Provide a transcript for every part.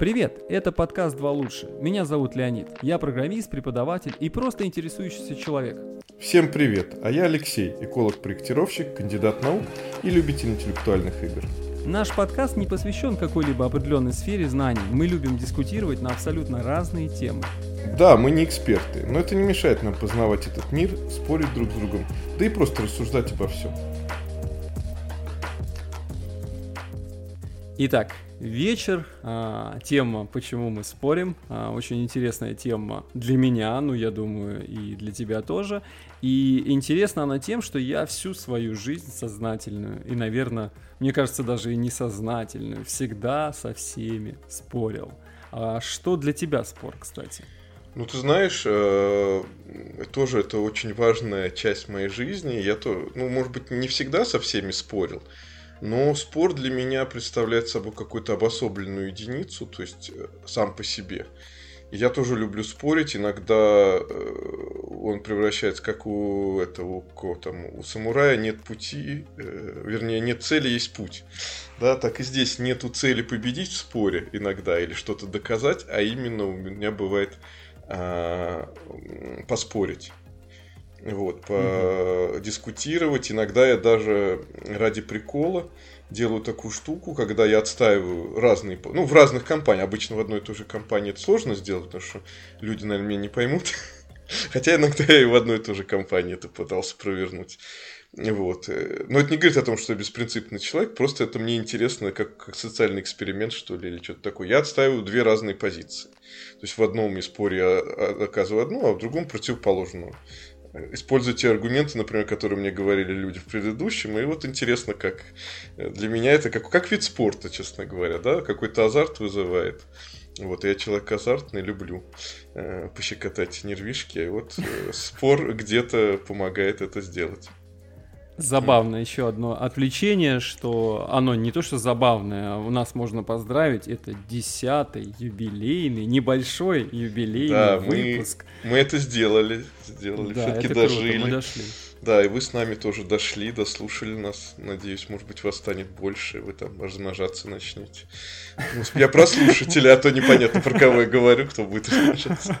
Привет, это подкаст «Два лучше». Меня зовут Леонид. Я программист, преподаватель и просто интересующийся человек. Всем привет, а я Алексей, эколог-проектировщик, кандидат наук и любитель интеллектуальных игр. Наш подкаст не посвящен какой-либо определенной сфере знаний. Мы любим дискутировать на абсолютно разные темы. Да, мы не эксперты, но это не мешает нам познавать этот мир, спорить друг с другом, да и просто рассуждать обо всем. Итак, вечер, а, тема «Почему мы спорим?» а, Очень интересная тема для меня, ну, я думаю, и для тебя тоже. И интересна она тем, что я всю свою жизнь сознательную, и, наверное, мне кажется, даже и несознательную, всегда со всеми спорил. А что для тебя спор, кстати? Ну, ты знаешь, э, тоже это очень важная часть моей жизни. Я то, ну, может быть, не всегда со всеми спорил, но спор для меня представляет собой какую-то обособленную единицу, то есть э, сам по себе. Я тоже люблю спорить. Иногда э, он превращается, как у этого, у, там, у самурая нет пути, э, вернее, нет цели, есть путь. Да, так и здесь нету цели победить в споре иногда или что-то доказать, а именно у меня бывает э, поспорить вот, подискутировать. Иногда я даже ради прикола делаю такую штуку, когда я отстаиваю разные, ну, в разных компаниях, обычно в одной и той же компании это сложно сделать, потому что люди, наверное, меня не поймут. Хотя иногда я и в одной и той же компании это пытался провернуть. Вот. Но это не говорит о том, что я беспринципный человек, просто это мне интересно как, как социальный эксперимент, что ли, или что-то такое. Я отстаиваю две разные позиции. То есть в одном из споре я оказываю одну, а в другом противоположную использую те аргументы, например, которые мне говорили люди в предыдущем. И вот интересно, как э, для меня это как, как вид спорта, честно говоря, да, какой-то азарт вызывает. Вот, я человек азартный, люблю э, пощекотать нервишки, и вот э, спор где-то помогает это сделать. Забавно еще одно отвлечение, что оно не то что забавное, а у нас можно поздравить, это десятый юбилейный, небольшой юбилейный да, выпуск. Мы, мы это сделали, сделали, да, все-таки дожили. Круто, мы дошли. Да, и вы с нами тоже дошли, дослушали нас. Надеюсь, может быть, вас станет больше, вы там размножаться начнете. Я про слушателя, а то непонятно, про кого я говорю, кто будет размножаться.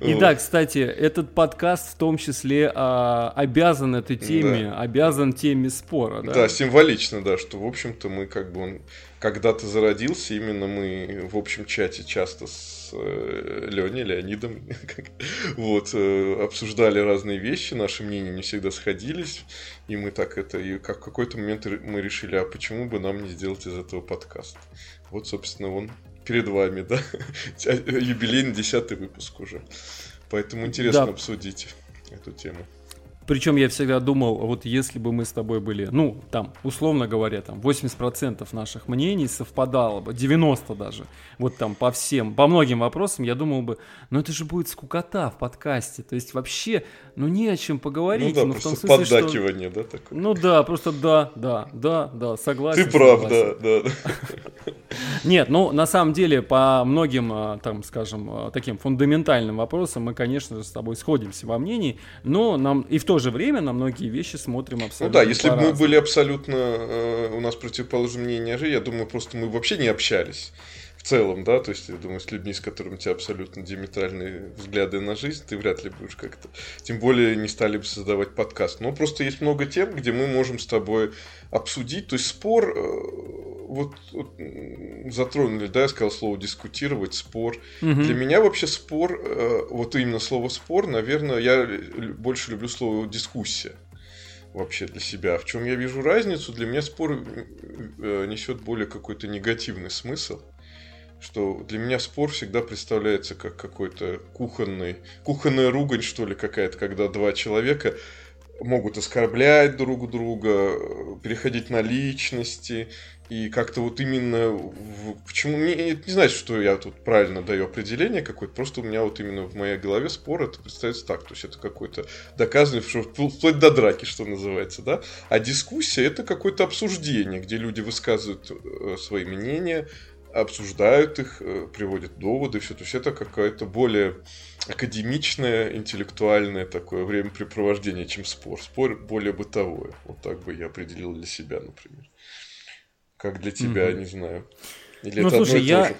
И да, кстати, этот подкаст в том числе а, обязан этой теме, обязан теме спора. Да? символично, да, что, в общем-то, мы как бы он когда-то зародился, именно мы в общем чате часто с э, Леней, Леонидом, вот, э, обсуждали разные вещи, наши мнения не всегда сходились, и мы так это, и как в какой-то момент мы решили, а почему бы нам не сделать из этого подкаст? Вот, собственно, он перед вами, да, юбилейный десятый выпуск уже. Поэтому интересно да. обсудить эту тему. Причем я всегда думал, вот если бы мы с тобой были, ну, там, условно говоря, там, 80% наших мнений совпадало бы, 90 даже, вот там по всем, по многим вопросам, я думал бы, ну это же будет скукота в подкасте, то есть вообще, ну не о чем поговорить. Ну да, ну, в том смысле, поддакивание, что... да, такое? Ну да, просто да, да, да, да, согласен. Ты прав, согласен. да, да. Нет, ну на самом деле по многим, а, там, скажем, а, таким фундаментальным вопросам мы, конечно же, с тобой сходимся во мнении, но нам и в то же время на многие вещи смотрим ну абсолютно Ну да, если бы мы были абсолютно, э, у нас противоположные мнения, я думаю, просто мы вообще не общались в целом, да, то есть, я думаю, с людьми, с которыми у тебя абсолютно диаметральные взгляды на жизнь, ты вряд ли будешь как-то, тем более не стали бы создавать подкаст. Но просто есть много тем, где мы можем с тобой обсудить, то есть спор, э, вот, вот затронули, да, я сказал слово дискутировать, спор. Угу. Для меня вообще спор, э, вот именно слово спор, наверное, я больше люблю слово дискуссия вообще для себя. В чем я вижу разницу? Для меня спор э, несет более какой-то негативный смысл что для меня спор всегда представляется как какой-то кухонный, кухонная ругань, что ли, какая-то, когда два человека могут оскорблять друг друга, переходить на личности, и как-то вот именно... Почему... Не, не значит, что я тут правильно даю определение какое-то, просто у меня вот именно в моей голове спор это представляется так, то есть это какой-то доказанный, что вплоть до драки, что называется, да? А дискуссия это какое-то обсуждение, где люди высказывают э, свои мнения, обсуждают их, э, приводят доводы, все. То есть это какое-то более академичное, интеллектуальное такое времяпрепровождение, чем спор. Спор более бытовое. Вот так бы я определил для себя, например. Как для тебя, mm-hmm. не знаю. Или ну, это слушай, одно и я... то же?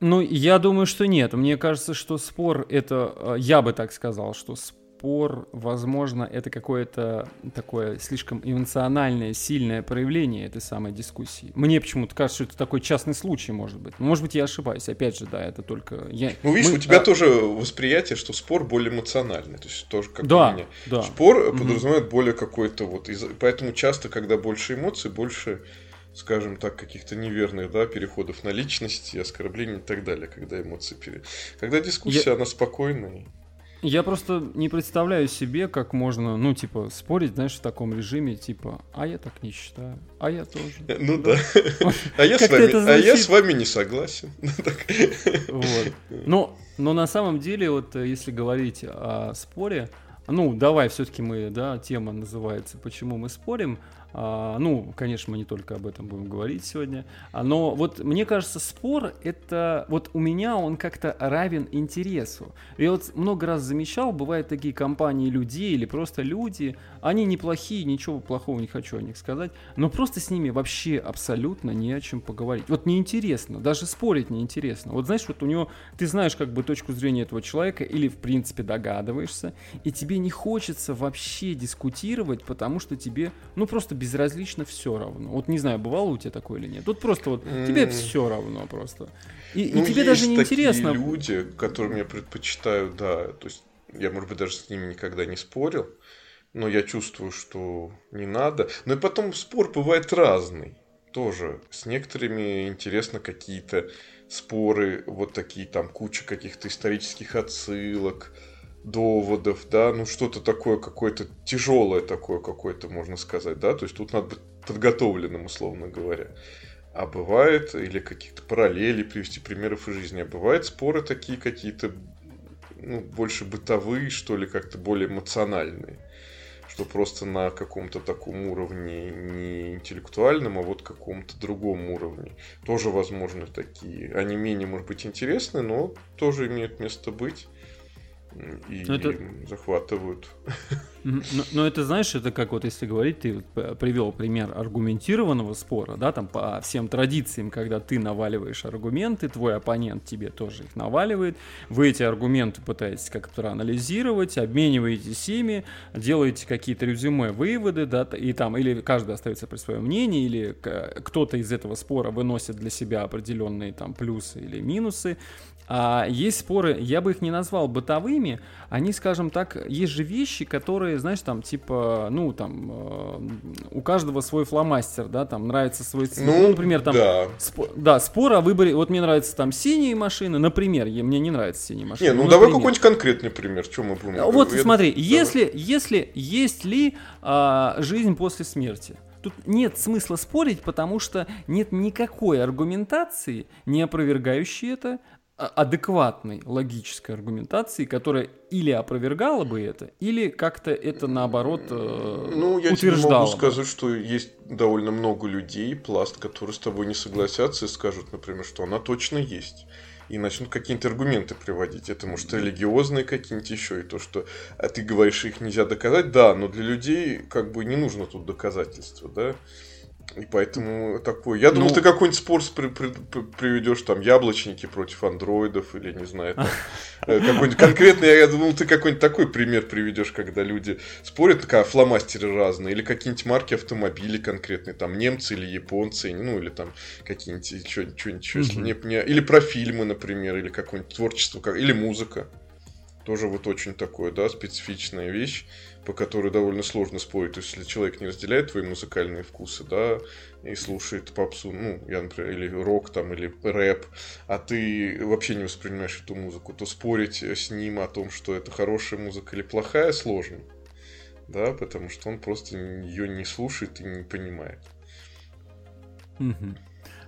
Ну, я думаю, что нет. Мне кажется, что спор это, э, я бы так сказал, что спор, возможно, это какое-то такое слишком эмоциональное, сильное проявление этой самой дискуссии. Мне почему-то кажется, что это такой частный случай, может быть. Может быть, я ошибаюсь. Опять же, да, это только я. Ну, видишь, Мы... у тебя а... тоже восприятие, что спор более эмоциональный. То есть тоже как да, у меня. Да. Спор угу. подразумевает более какой-то вот. Поэтому часто, когда больше эмоций, больше скажем так, каких-то неверных, да, переходов на личность, оскорблений и так далее, когда эмоции пере... Когда дискуссия, я... она спокойная. Я просто не представляю себе, как можно, ну, типа, спорить, знаешь, в таком режиме, типа, а я так не считаю, а я тоже. Э, ну да. А я, с вами, а я с вами не согласен. Вот. Но, но на самом деле, вот э, если говорить о споре, ну, давай, все-таки мы, да, тема называется «Почему мы спорим?», а, ну, конечно, мы не только об этом будем говорить сегодня. А, но вот мне кажется, спор это вот у меня он как-то равен интересу. Я вот много раз замечал, бывают такие компании людей или просто люди, они неплохие, ничего плохого не хочу о них сказать, но просто с ними вообще абсолютно не о чем поговорить. Вот неинтересно, даже спорить неинтересно. Вот знаешь, вот у него, ты знаешь как бы точку зрения этого человека или в принципе догадываешься, и тебе не хочется вообще дискутировать, потому что тебе, ну просто безразлично все равно. Вот не знаю, бывало у тебя такое или нет. Тут просто вот тебе все равно просто. И, ну, и тебе даже не интересно. люди, которым я предпочитаю, да, то есть я, может быть, даже с ними никогда не спорил, но я чувствую, что не надо. Но и потом спор бывает разный тоже. С некоторыми интересно какие-то споры, вот такие там куча каких-то исторических отсылок, доводов, да, ну что-то такое, какое-то тяжелое такое какое-то, можно сказать, да, то есть тут надо быть подготовленным, условно говоря. А бывает, или каких-то параллелей привести примеров из жизни, а бывает споры такие какие-то, ну, больше бытовые, что ли, как-то более эмоциональные что просто на каком-то таком уровне не интеллектуальном, а вот каком-то другом уровне. Тоже возможны такие. Они менее, может быть, интересны, но тоже имеют место быть и но это... захватывают. Но, но это, знаешь, это как вот если говорить, ты привел пример аргументированного спора, да, там по всем традициям, когда ты наваливаешь аргументы, твой оппонент тебе тоже их наваливает, вы эти аргументы пытаетесь как-то анализировать, обмениваетесь ими, делаете какие-то резюме, выводы, да, и там, или каждый остается при своем мнении, или кто-то из этого спора выносит для себя определенные там плюсы или минусы, есть споры, я бы их не назвал бытовыми, они, скажем так, есть же вещи, которые, знаешь, там, типа, ну, там, э, у каждого свой фломастер, да, там, нравится свой цвет. Ну, ну например, там, да. Спор, да, спор о выборе, вот мне нравятся там синие машины, например, мне не нравятся синие машины. Не, ну, ну давай какой-нибудь конкретный пример, что мы будем Вот, я... смотри, давай. если, если, есть ли а, жизнь после смерти? Тут нет смысла спорить, потому что нет никакой аргументации, не опровергающей это, а, адекватной логической аргументации, которая или опровергала бы это, или как-то это наоборот э, Ну, я тебе могу сказать, что есть довольно много людей, пласт, которые с тобой не согласятся и скажут, например, что она точно есть и начнут какие-то аргументы приводить. Это может религиозные какие-нибудь еще, и то, что а ты говоришь, их нельзя доказать, да, но для людей как бы не нужно тут доказательства, да. И поэтому такой. Я думал, ну, ты какой-нибудь спор при, при, при, приведешь там яблочники против андроидов или не знаю, там, э, какой-нибудь конкретный. Я думал, ты какой-нибудь такой пример приведешь, когда люди спорят, такая фломастеры разные, или какие-нибудь марки автомобилей конкретные, там немцы или японцы, ну или там какие-нибудь что-нибудь, что, если не, не, или про фильмы, например, или какое-нибудь творчество, или музыка. Тоже вот очень такое, да, специфичная вещь по которой довольно сложно спорить. То есть, если человек не разделяет твои музыкальные вкусы, да, и слушает попсу, ну, я, например, или рок там, или рэп, а ты вообще не воспринимаешь эту музыку, то спорить с ним о том, что это хорошая музыка или плохая, сложно. Да, потому что он просто ее не слушает и не понимает. Угу.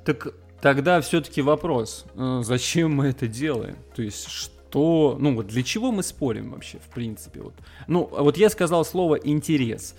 Так тогда все-таки вопрос, э, зачем мы это делаем? То есть, что, ну вот для чего мы спорим вообще, в принципе? Вот. Ну, вот я сказал слово интерес.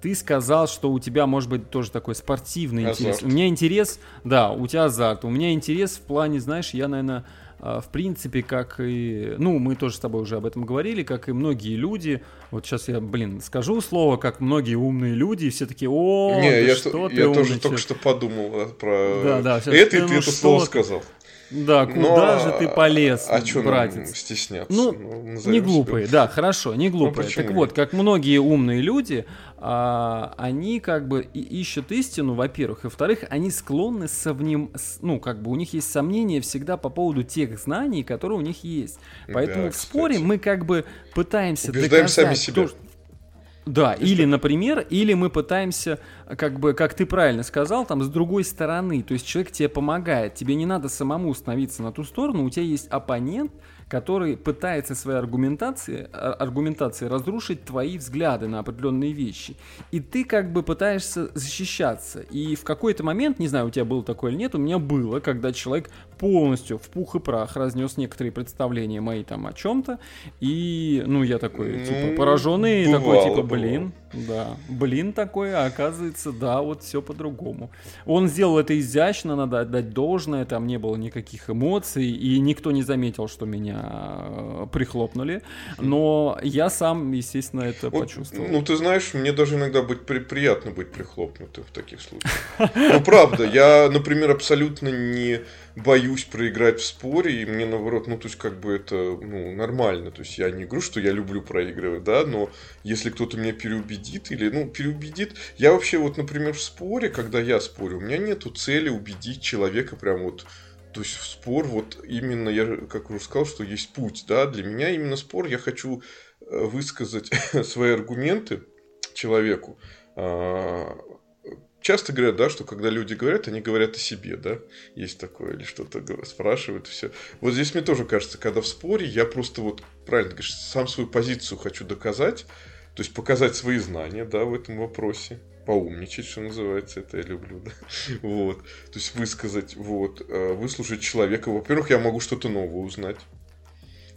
Ты сказал, что у тебя может быть тоже такой спортивный азарт. интерес. У меня интерес, да, у тебя азарт. У меня интерес в плане, знаешь, я, наверное, в принципе, как и, ну, мы тоже с тобой уже об этом говорили, как и многие люди, вот сейчас я, блин, скажу слово, как многие умные люди, и все такие, о, Не, я, что ты Я тоже только что подумал про да, да, это, и ты ну, это слово сказал. Да, куда Но, же ты полез, а что братец? нам стесняться? Ну, назовем не себя. глупые, да, хорошо, не глупые. почему так вот, как многие умные люди, а, они как бы ищут истину, во-первых, и во-вторых, они склонны совним, ну, как бы у них есть сомнения всегда по поводу тех знаний, которые у них есть. Поэтому Да, в споре кстати. мы как бы пытаемся Убеждаем доказать сами себя. то, что- Да, или, например, или мы пытаемся, как бы, как ты правильно сказал, там, с другой стороны. То есть человек тебе помогает. Тебе не надо самому становиться на ту сторону. У тебя есть оппонент, который пытается своей аргументацией, а- аргументацией разрушить твои взгляды на определенные вещи. И ты как бы пытаешься защищаться. И в какой-то момент, не знаю, у тебя было такое или нет, у меня было, когда человек полностью в пух и прах разнес некоторые представления мои там о чем-то. И, ну, я такой, Ну, типа, пораженный, такой, бывало, типа, бывало. блин, да, блин такой, а оказывается, да, вот все по-другому. Он сделал это изящно, надо отдать должное, там не было никаких эмоций, и никто не заметил, что меня э, прихлопнули, но я сам, естественно, это Вот, почувствовал. Ну, ты знаешь, мне даже иногда быть при- приятно быть прихлопнутым в таких случаях. Ну, правда, я, например, абсолютно не боюсь проиграть в споре, и мне наоборот, ну, то есть, как бы это, ну, нормально. То есть, я не говорю, что я люблю проигрывать, да, но если кто-то меня переубедит или, ну, переубедит, я вообще вот, например, в споре, когда я спорю, у меня нету цели убедить человека прям вот то есть в спор вот именно, я как уже сказал, что есть путь, да, для меня именно спор, я хочу э, высказать свои аргументы человеку. Часто говорят, да, что когда люди говорят, они говорят о себе, да, есть такое, или что-то спрашивают, все. Вот здесь мне тоже кажется, когда в споре, я просто вот, правильно говоришь, сам свою позицию хочу доказать, то есть показать свои знания, да, в этом вопросе, поумничать, что называется, это я люблю, да, вот, то есть высказать, вот, э, выслушать человека, во-первых, я могу что-то новое узнать,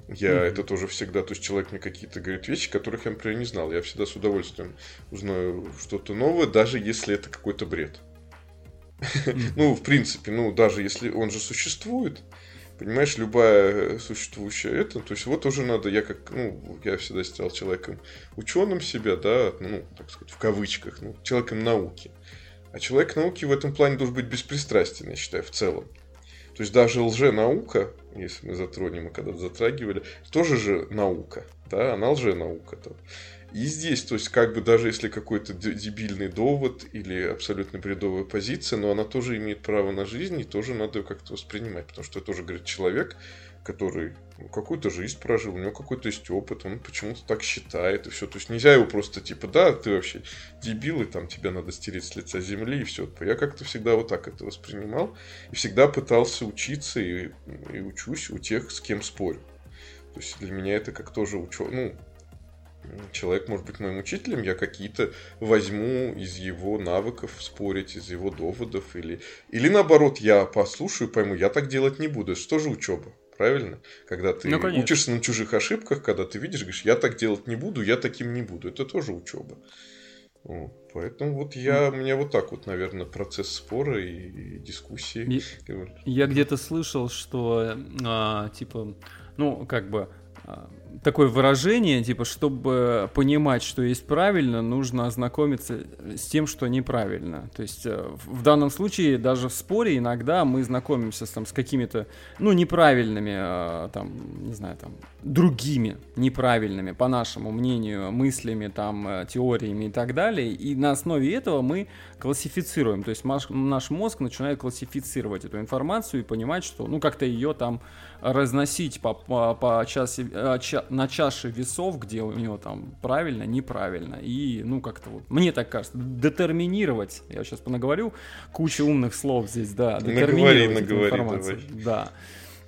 я Мгм. это тоже всегда, то есть человек мне какие-то говорит вещи, которых я, например, не знал. Я всегда с удовольствием узнаю что-то новое, даже если это какой-то бред. Ну, в принципе, ну, даже если он же существует, понимаешь, любая существующая это, то есть вот уже надо, я как, ну, я всегда стал человеком ученым себя, да, ну, так сказать, в кавычках, ну, человеком науки. А человек науки в этом плане должен быть беспристрастен, я считаю, в целом. То есть даже лженаука, если мы затронем, и когда-то затрагивали, тоже же наука, да, она лженаука там. И здесь, то есть, как бы даже если какой-то дебильный довод или абсолютно бредовая позиция, но она тоже имеет право на жизнь, и тоже надо ее как-то воспринимать, потому что тоже, говорит, человек, который какую-то жизнь прожил, у него какой-то есть опыт, он почему-то так считает, и все. То есть нельзя его просто типа, да, ты вообще дебил, и там тебя надо стереть с лица земли, и все. Я как-то всегда вот так это воспринимал, и всегда пытался учиться, и, и учусь у тех, с кем спорю. То есть для меня это как тоже учё... ну, человек может быть моим учителем, я какие-то возьму из его навыков спорить, из его доводов, или, или наоборот, я послушаю, пойму, я так делать не буду. Что же учеба? Правильно? Когда ты Ну, конечно. учишься на чужих ошибках, когда ты видишь, говоришь, я так делать не буду, я таким не буду. Это тоже учеба. Вот. Поэтому вот я, у меня вот так вот, наверное, процесс спора и, и дискуссии. Я где-то слышал, что а, типа, ну, как бы а, такое выражение, типа, чтобы понимать, что есть правильно, нужно ознакомиться с тем, что неправильно. То есть э, в данном случае даже в споре иногда мы знакомимся там, с какими-то, ну, неправильными, э, там, не знаю, там, другими неправильными, по нашему мнению, мыслями, там, э, теориями и так далее. И на основе этого мы классифицируем. То есть наш, мозг начинает классифицировать эту информацию и понимать, что, ну, как-то ее там разносить по, по, по часе, э, ча- на чаше весов, где у него там правильно, неправильно. И, ну, как-то вот, мне так кажется, детерминировать, я сейчас понаговорю, куча умных слов здесь, да, Наговори, детерминировать эту наговори, информацию. давай. Да.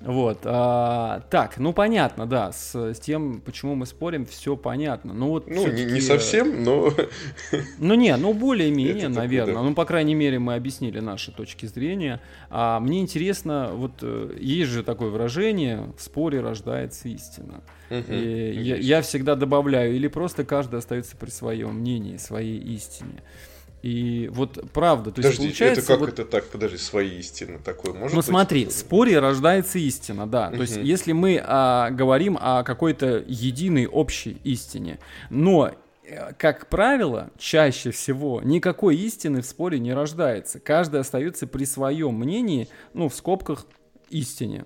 Вот. а, так, ну понятно, да, с, с тем, почему мы спорим, все понятно. Ну вот. Ну, не, не совсем, но ну не, ну более-менее, наверное. да. Ну, по крайней мере, мы объяснили наши точки зрения. А мне интересно, вот э, есть же такое выражение, в споре рождается истина. Мгм, И я, я всегда добавляю, или просто каждый остается при своем мнении, своей истине. И вот правда, то есть Подожди, получается... это как вот- это так? Подожди, свои истины такое может ну быть? смотри, в споре рождается истина, да. То есть если мы а, говорим о какой-то единой общей истине, но э, как правило, чаще всего никакой истины в споре не рождается. Каждый остается при своем мнении, ну, в скобках истине.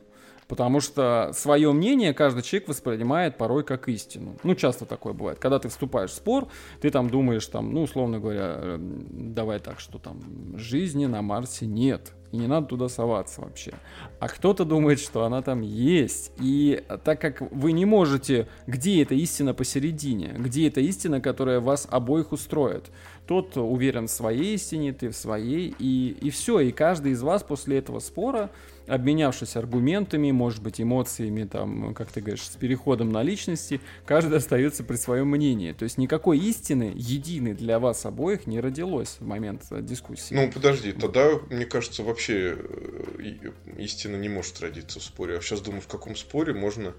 Потому что свое мнение каждый человек воспринимает порой как истину. Ну, часто такое бывает. Когда ты вступаешь в спор, ты там думаешь, там, ну, условно говоря, э, давай так, что там жизни на Марсе нет и не надо туда соваться вообще. А кто-то думает, что она там есть. И так как вы не можете, где эта истина посередине, где эта истина, которая вас обоих устроит, тот уверен в своей истине, ты в своей, и, и все, и каждый из вас после этого спора обменявшись аргументами, может быть, эмоциями, там, как ты говоришь, с переходом на личности, каждый остается при своем мнении. То есть никакой истины единой для вас обоих не родилось в момент э, дискуссии. Ну, подожди, тогда, мне кажется, вообще э, истина не может родиться в споре. А сейчас думаю, в каком споре можно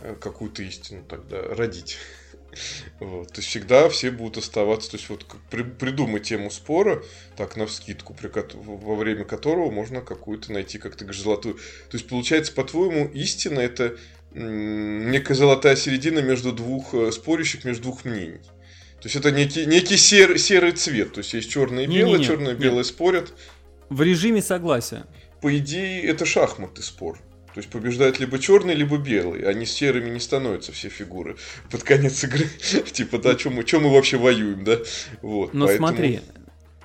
э, какую-то истину тогда родить. Вот. То есть всегда все будут оставаться, то есть вот при, придумай тему спора, так на вскидку, при, во время которого можно какую-то найти, как ты говоришь, золотую. То есть получается, по-твоему, истина это некая золотая середина между двух э, спорящих, между двух мнений. То есть это некий, некий сер, серый цвет. То есть есть черное и белое, черное и белое спорят. В режиме согласия. По идее, это шахматы спор. То есть побеждает либо черный, либо белый. Они серыми не становятся все фигуры под конец игры. типа, да, чем мы, чем мы вообще воюем, да? Вот, Но поэтому... смотри,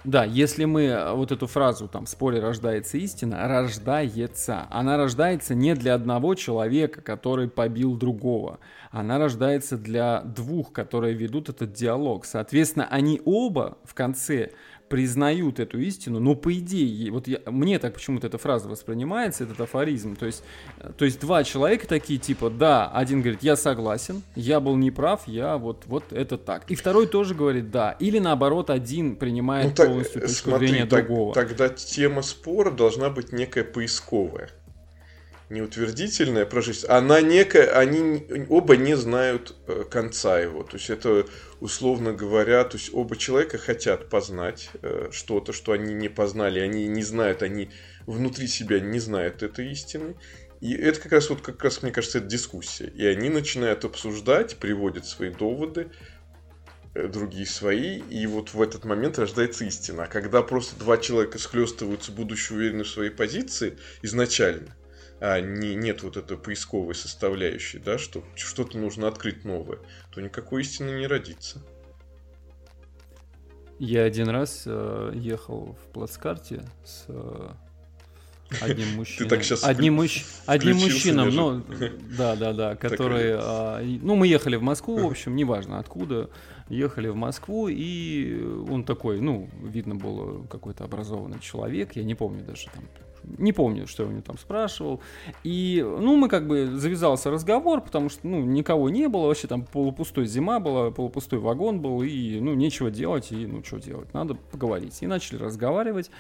да, если мы э, вот эту фразу там в споре рождается истина, рождается. Она рождается не для одного человека, который побил другого. Она рождается для двух, которые ведут этот диалог. Соответственно, они оба в конце признают эту истину, но по идее, вот я, мне так почему-то эта фраза воспринимается, этот афоризм, то есть, э, то есть два человека такие, типа, да, один говорит, я согласен, я был неправ, я вот, вот это так. И второй тоже говорит, да. Или наоборот, один принимает ну, так, полностью точку смотри, зрения так, другого. Тогда тема спора должна быть некая поисковая не утвердительная про жизнь, она некая, они оба не знают э, конца его. То есть это, условно говоря, то есть оба человека хотят познать э, что-то, что они не познали, они не знают, они внутри себя не знают этой истины. И это как раз, вот, как раз, мне кажется, это дискуссия. И они начинают обсуждать, приводят свои доводы, э, другие свои, и вот в этот момент рождается истина. А когда просто два человека схлестываются, будучи уверены в своей позиции изначально, а не, нет вот этой поисковой составляющей, да, что что-то нужно открыть новое, то никакой истины не родится. Я один раз э, ехал в плацкарте с э, одним мужчиной. Ты так сейчас одним, мужч... одним мужчином, ну, да, да, да, который, э, ну, мы ехали в Москву, в общем, неважно откуда, ехали в Москву, и он такой, ну, видно было какой-то образованный человек, я не помню даже там не помню, что я у него там спрашивал. И, ну, мы как бы завязался разговор, потому что, ну, никого не было, вообще там полупустой зима была, полупустой вагон был, и, ну, нечего делать, и, ну, что делать, надо поговорить. И начали разговаривать.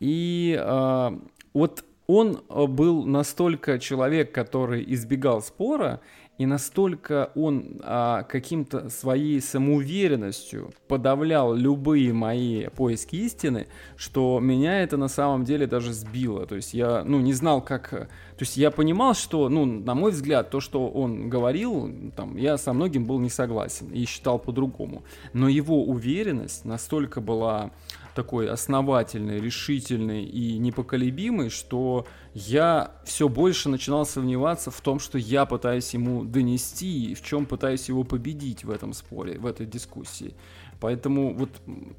И э, вот он был настолько человек, который избегал спора, и настолько он а, каким-то своей самоуверенностью подавлял любые мои поиски истины, что меня это на самом деле даже сбило. То есть я, ну, не знал, как... То есть я понимал, что, ну, на мой взгляд, то, что он говорил, там, я со многим был не согласен и считал по-другому. Но его уверенность настолько была такой основательный, решительный и непоколебимый, что я все больше начинал сомневаться в том, что я пытаюсь ему донести и в чем пытаюсь его победить в этом споре, в этой дискуссии. Поэтому вот,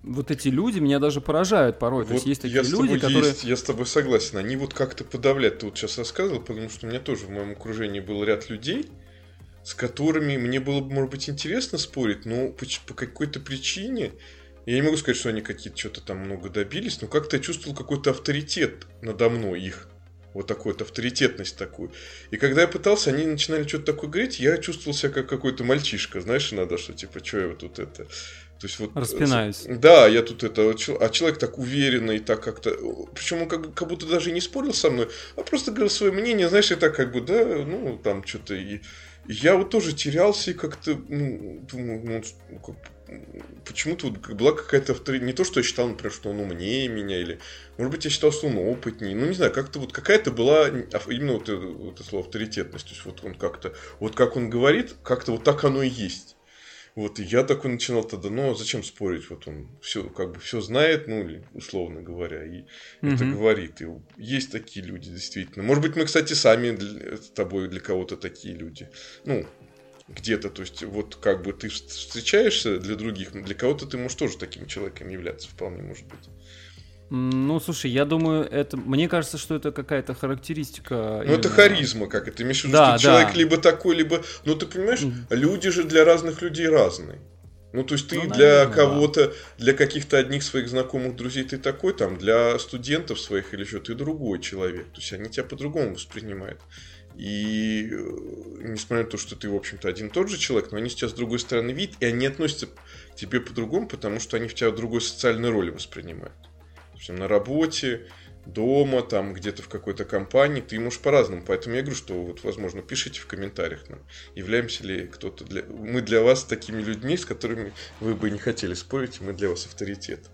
вот эти люди меня даже поражают порой. Вот То есть есть такие люди, которые... Есть, я с тобой согласен. Они вот как-то подавляют. Ты вот сейчас рассказывал, потому что у меня тоже в моем окружении был ряд людей, с которыми мне было бы, может быть, интересно спорить, но по, по какой-то причине я не могу сказать, что они какие-то что-то там много добились, но как-то я чувствовал какой-то авторитет надо мной их. Вот такую вот авторитетность такую. И когда я пытался, они начинали что-то такое говорить, я чувствовал себя как какой-то мальчишка, знаешь, иногда, что типа, что я вот тут это... То есть вот... Распинаюсь. Да, я тут это... А человек так уверенно и так как-то... Причем он как, как будто даже и не спорил со мной, а просто говорил свое мнение, знаешь, и так как бы, да, ну, там что-то и... Я вот тоже терялся и как-то, ну, думаю, ну, как, почему-то вот была какая-то авторитет. Не то, что я считал, например, что он умнее меня, или, может быть, я считал, что он опытнее. Ну, не знаю, как-то вот какая-то была именно вот это, вот это слово авторитетность. То есть, вот он как-то, вот как он говорит, как-то вот так оно и есть. Вот, и я такой начинал тогда, ну, а зачем спорить? Вот он все, как бы, все знает, ну, условно говоря, и угу. это говорит. И есть такие люди, действительно. Может быть, мы, кстати, сами для, с тобой для кого-то такие люди. Ну, где-то, то есть, вот как бы ты встречаешься для других, для кого-то ты можешь тоже таким человеком являться, вполне может быть. Ну, слушай, я думаю, это. Мне кажется, что это какая-то характеристика. Ну, именно... это харизма, как это. Имеешь в виду, да, что да. человек либо такой, либо. Ну, ты понимаешь, mm-hmm. люди же для разных людей разные. Ну, то есть ты ну, для кого-то, да. для каких-то одних своих знакомых друзей ты такой, там, для студентов своих или что, ты другой человек. То есть они тебя по-другому воспринимают. И э, несмотря на то, что ты, в общем-то, один и тот же человек, но они сейчас с другой стороны вид, и они относятся к тебе по-другому, потому что они в тебя другой социальной роли воспринимают общем, на работе, дома, там где-то в какой-то компании, ты можешь по-разному. Поэтому я говорю, что вот, возможно, пишите в комментариях нам, являемся ли кто-то для... Мы для вас такими людьми, с которыми вы бы не хотели спорить, мы для вас авторитет.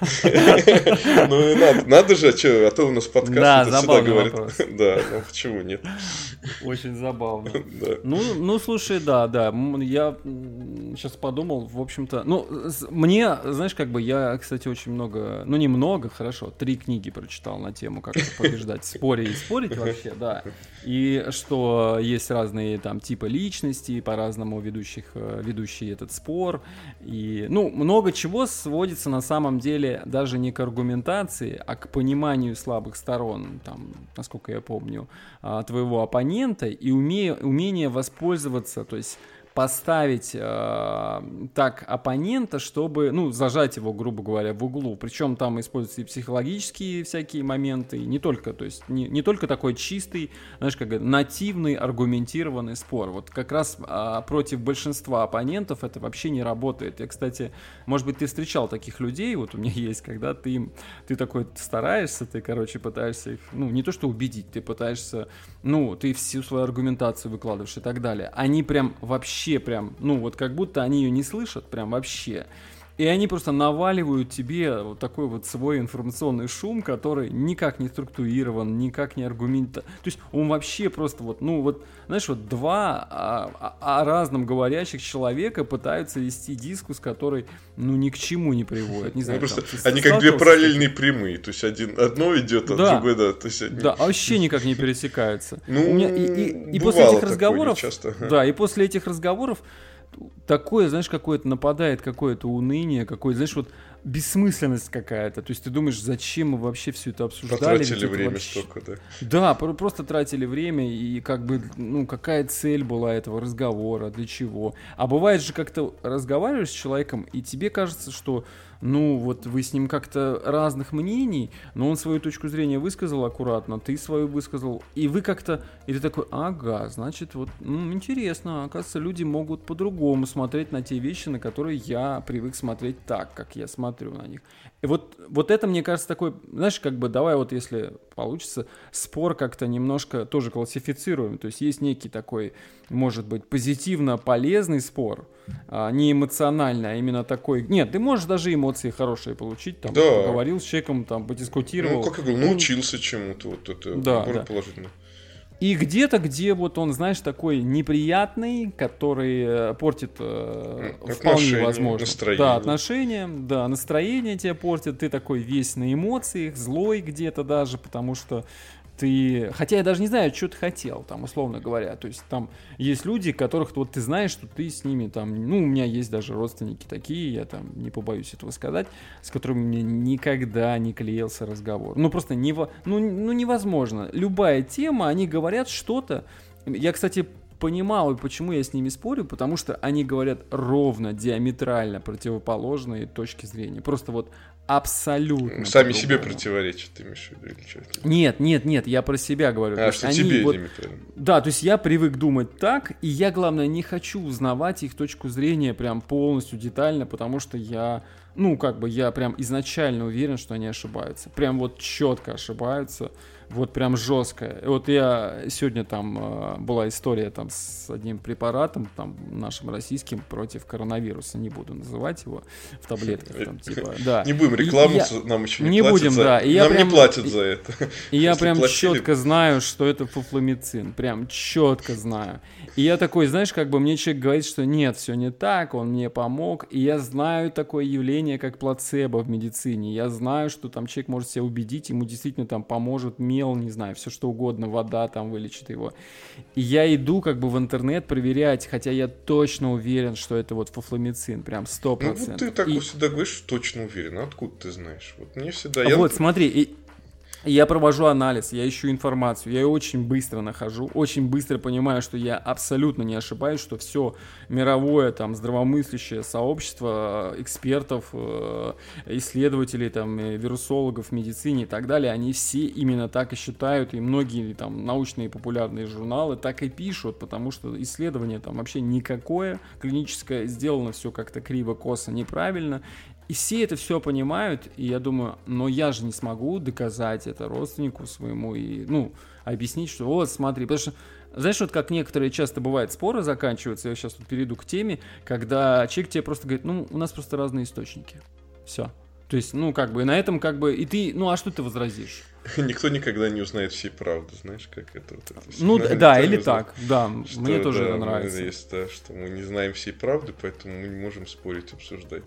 Ну, надо, надо же, а, что, а то у нас подкаст да, всегда говорит. Да, ну почему нет? Очень забавно. Да. Ну, ну, слушай, да, да, я сейчас подумал, в общем-то, ну, мне, знаешь, как бы я, кстати, очень много, ну, немного, хорошо, три книги прочитал на тему, как побеждать споре и спорить вообще, да. И что есть разные там типы личностей, по-разному ведущих, э, ведущий этот спор. И, ну, много чего сводится на самом деле даже не к аргументации, а к пониманию слабых сторон, там, насколько я помню, а, твоего оппонента и умение, умение воспользоваться, то есть поставить э, так оппонента, чтобы, ну, зажать его, грубо говоря, в углу. Причем там используются и психологические всякие моменты, и не только, то есть не, не только такой чистый, знаешь, как нативный, аргументированный спор. Вот как раз э, против большинства оппонентов это вообще не работает. Я, кстати, может быть, ты встречал таких людей, вот у меня есть, когда ты, ты такой стараешься, ты, короче, пытаешься их, ну, не то что убедить, ты пытаешься, ну, ты всю свою аргументацию выкладываешь и так далее. Они прям вообще вообще прям, ну вот как будто они ее не слышат прям вообще. И они просто наваливают тебе вот такой вот свой информационный шум, который никак не структурирован, никак не аргумента. То есть он вообще просто вот, ну вот, знаешь, вот два о, о, о разном говорящих человека пытаются вести дискус, который, ну, ни к чему не приводит. Не ну, знаю, просто там, они как две параллельные прямые, то есть один одно идет, а да. другой, да. То есть они... Да, вообще никак не пересекаются. Ну, У меня, и, и, и после этих разговоров, часто. да, и после этих разговоров такое, знаешь, какое-то нападает какое-то уныние, какое, знаешь, вот бессмысленность какая-то. То есть ты думаешь, зачем мы вообще все это обсуждали? Потратили время вообще... столько, да? Да, просто тратили время, и как бы, ну, какая цель была этого разговора, для чего. А бывает же, как-то разговариваешь с человеком, и тебе кажется, что ну вот вы с ним как-то разных мнений, но он свою точку зрения высказал аккуратно, ты свою высказал, и вы как-то, и ты такой, ага, значит, вот, ну, интересно, оказывается, люди могут по-другому смотреть на те вещи, на которые я привык смотреть так, как я смотрю на них. И вот, вот это, мне кажется, такой, знаешь, как бы давай вот если получится, спор как-то немножко тоже классифицируем. То есть есть некий такой, может быть, позитивно полезный спор, а, не эмоциональный, а именно такой... Нет, ты можешь даже эмоции хорошие получить, там, да. поговорил с человеком, там, подискутировал. Ну, как я говорю, научился чему-то, вот это да, да. положительно. И где-то, где вот он, знаешь, такой неприятный, который э, портит э, вполне возможно. Настроение. Да, отношения, да, настроение тебя портит, ты такой весь на эмоциях, злой где-то даже, потому что ты... Хотя я даже не знаю, что ты хотел, там, условно говоря. То есть там есть люди, которых вот ты знаешь, что ты с ними там... Ну, у меня есть даже родственники такие, я там не побоюсь этого сказать, с которыми мне никогда не клеился разговор. Ну, просто нево... ну, ну, невозможно. Любая тема, они говорят что-то... Я, кстати, понимал, почему я с ними спорю, потому что они говорят ровно, диаметрально противоположные точки зрения. Просто вот абсолютно. Сами себе противоречат, ты имеешь в виду или что? Нет, нет, нет, я про себя говорю. А, что тебе вот, Да, то есть я привык думать так, и я, главное, не хочу узнавать их точку зрения прям полностью детально, потому что я, ну, как бы я прям изначально уверен, что они ошибаются. Прям вот четко ошибаются. Вот прям жесткая. Вот я сегодня там э, была история там с одним препаратом, там нашим российским против коронавируса, не буду называть его в таблетках там типа, да. Не будем рекламу, нам еще не, не будем, за... да. И я нам прям... не платят за это. И я прям платили... четко знаю, что это фуфломицин, прям четко знаю. И я такой, знаешь, как бы мне человек говорит, что нет, все не так, он мне помог, и я знаю такое явление, как плацебо в медицине. Я знаю, что там человек может себя убедить, ему действительно там поможет мел, не знаю, все что угодно, вода там вылечит его. И я иду как бы в интернет проверять, хотя я точно уверен, что это вот фуфломицин, прям 100%. Ну вот ты так и... всегда говоришь, точно уверен, откуда ты знаешь? Вот мне всегда... А я... Вот, смотри, и я провожу анализ, я ищу информацию, я ее очень быстро нахожу, очень быстро понимаю, что я абсолютно не ошибаюсь, что все мировое там здравомыслящее сообщество экспертов, э, исследователей, там, э, вирусологов в медицине и так далее, они все именно так и считают, и многие там научные популярные журналы так и пишут, потому что исследование там вообще никакое клиническое, сделано все как-то криво, косо, неправильно, и все это все понимают, и я думаю, но я же не смогу доказать это родственнику своему и, ну, объяснить, что вот, смотри, потому что, знаешь, вот как некоторые часто бывает споры заканчиваются, я сейчас тут перейду к теме, когда человек тебе просто говорит, ну, у нас просто разные источники. Все. То есть, ну, как бы, и на этом, как бы, и ты, ну, а что ты возразишь? Никто никогда не узнает всей правды, знаешь, как это вот это. Ну да, да или так, да, что, мне тоже да, это нравится. Есть, да, что мы не знаем всей правды, поэтому мы не можем спорить, обсуждать.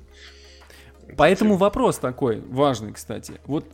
Поэтому вопрос такой важный, кстати. Вот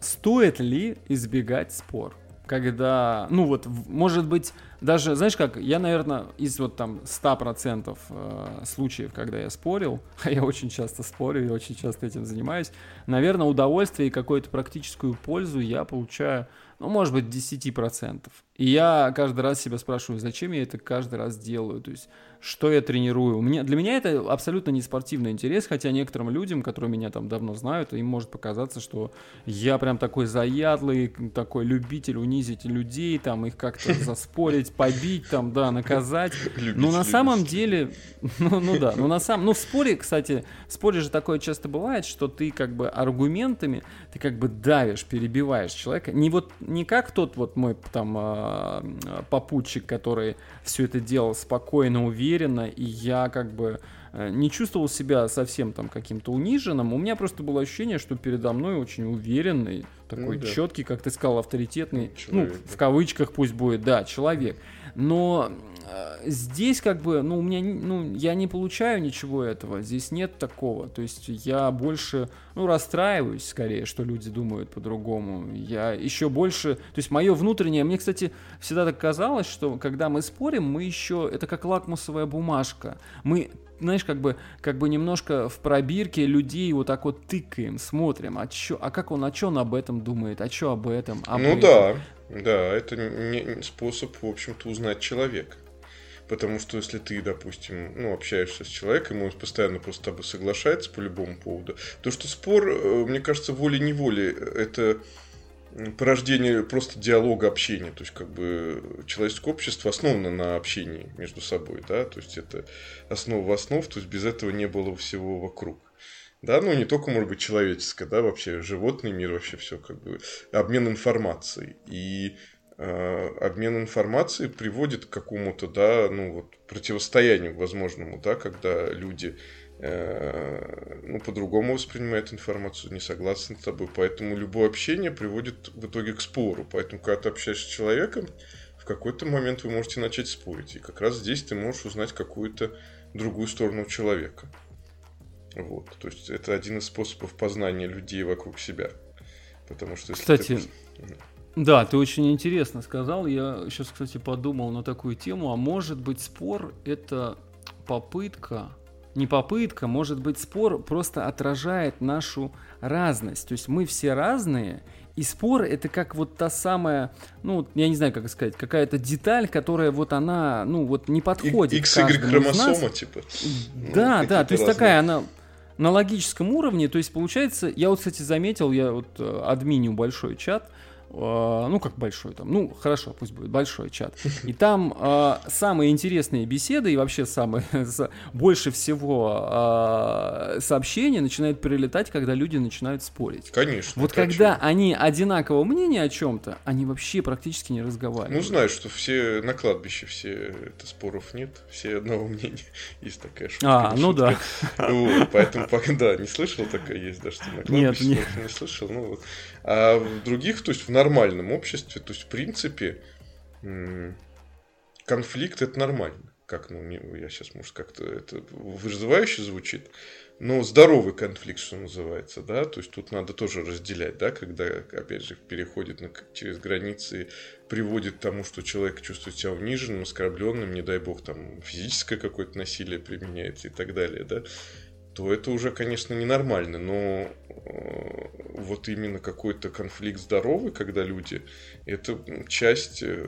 стоит ли избегать спор? Когда, ну вот, может быть, даже, знаешь как, я, наверное, из вот там 100% э, случаев, когда я спорил, а я очень часто спорю и очень часто этим занимаюсь, наверное, удовольствие и какую-то практическую пользу я получаю, ну, может быть, 10%. И я каждый раз себя спрашиваю, зачем я это каждый раз делаю? То есть, что я тренирую. У меня, для меня это абсолютно не спортивный интерес, хотя некоторым людям, которые меня там давно знают, им может показаться, что я прям такой заядлый, такой любитель унизить людей, там их как-то заспорить, побить, там, да, наказать. Но на самом деле, ну, ну да, ну на самом, ну в споре, кстати, в споре же такое часто бывает, что ты как бы аргументами, ты как бы давишь, перебиваешь человека. Не вот, не как тот вот мой там а, попутчик, который все это делал спокойно, уверенно, уверенно, и я как бы э, не чувствовал себя совсем там каким-то униженным. У меня просто было ощущение, что передо мной очень уверенный, такой ну, да. четкий, как ты сказал, авторитетный, человек, ну, в кавычках пусть будет, да, человек. Но здесь как бы, ну, у меня, ну, я не получаю ничего этого, здесь нет такого. То есть я больше, ну, расстраиваюсь скорее, что люди думают по-другому. Я еще больше, то есть мое внутреннее, мне, кстати, всегда так казалось, что когда мы спорим, мы еще, это как лакмусовая бумажка. Мы знаешь, как бы, как бы немножко в пробирке людей вот так вот тыкаем, смотрим, а, чё, а как он, а что он об этом думает, а что об этом? Об ну этом? да, да, это не способ, в общем-то, узнать человека. Потому что если ты, допустим, ну, общаешься с человеком, и он постоянно просто с тобой соглашается по любому поводу, то что спор, э, мне кажется, волей-неволей, это порождение просто диалога, общения. То есть, как бы человеческое общество основано на общении между собой, да, то есть это основа основ, то есть без этого не было всего вокруг. Да, ну не только, может быть, человеческое, да, вообще животный мир, вообще все как бы обмен информацией. И э, обмен информацией приводит к какому-то, да, ну вот противостоянию возможному, да, когда люди э, ну, по-другому воспринимают информацию, не согласны с тобой. Поэтому любое общение приводит в итоге к спору. Поэтому, когда ты общаешься с человеком, в какой-то момент вы можете начать спорить. И как раз здесь ты можешь узнать какую-то другую сторону человека. Вот. То есть это один из способов познания людей вокруг себя. Потому что Кстати, ты... да, ты очень интересно сказал. Я сейчас, кстати, подумал на такую тему. А может быть спор это попытка не попытка, может быть, спор просто отражает нашу разность. То есть мы все разные, и спор это как вот та самая, ну, я не знаю, как сказать, какая-то деталь, которая вот она, ну, вот не подходит. XY хромосома, типа. Да, ну, да, то есть разные. такая она на логическом уровне, то есть получается, я вот, кстати, заметил, я вот э, админю большой чат, ну как большой там, ну хорошо, пусть будет большой чат, и там э, самые интересные беседы и вообще самые больше всего э, сообщений начинают прилетать, когда люди начинают спорить. Конечно. Вот когда они одинакового мнения о чем-то, они вообще практически не разговаривают. Ну знаешь, что все на кладбище все это споров нет, все одного мнения. Есть такая шутка. А, ну да. Вот, поэтому, да, не слышал такая есть, да, что на кладбище нет, нет. не слышал. Ну, вот. А в других, то есть в нормальном обществе, то есть в принципе конфликт это нормально. Как, ну, не, я сейчас, может, как-то это вызывающе звучит, но здоровый конфликт, что называется, да, то есть тут надо тоже разделять, да, когда, опять же, переходит на, через границы, приводит к тому, что человек чувствует себя униженным, оскорбленным, не дай бог, там, физическое какое-то насилие применяется и так далее, да, то это уже, конечно, ненормально, но э, вот именно какой-то конфликт здоровый, когда люди, это часть, э,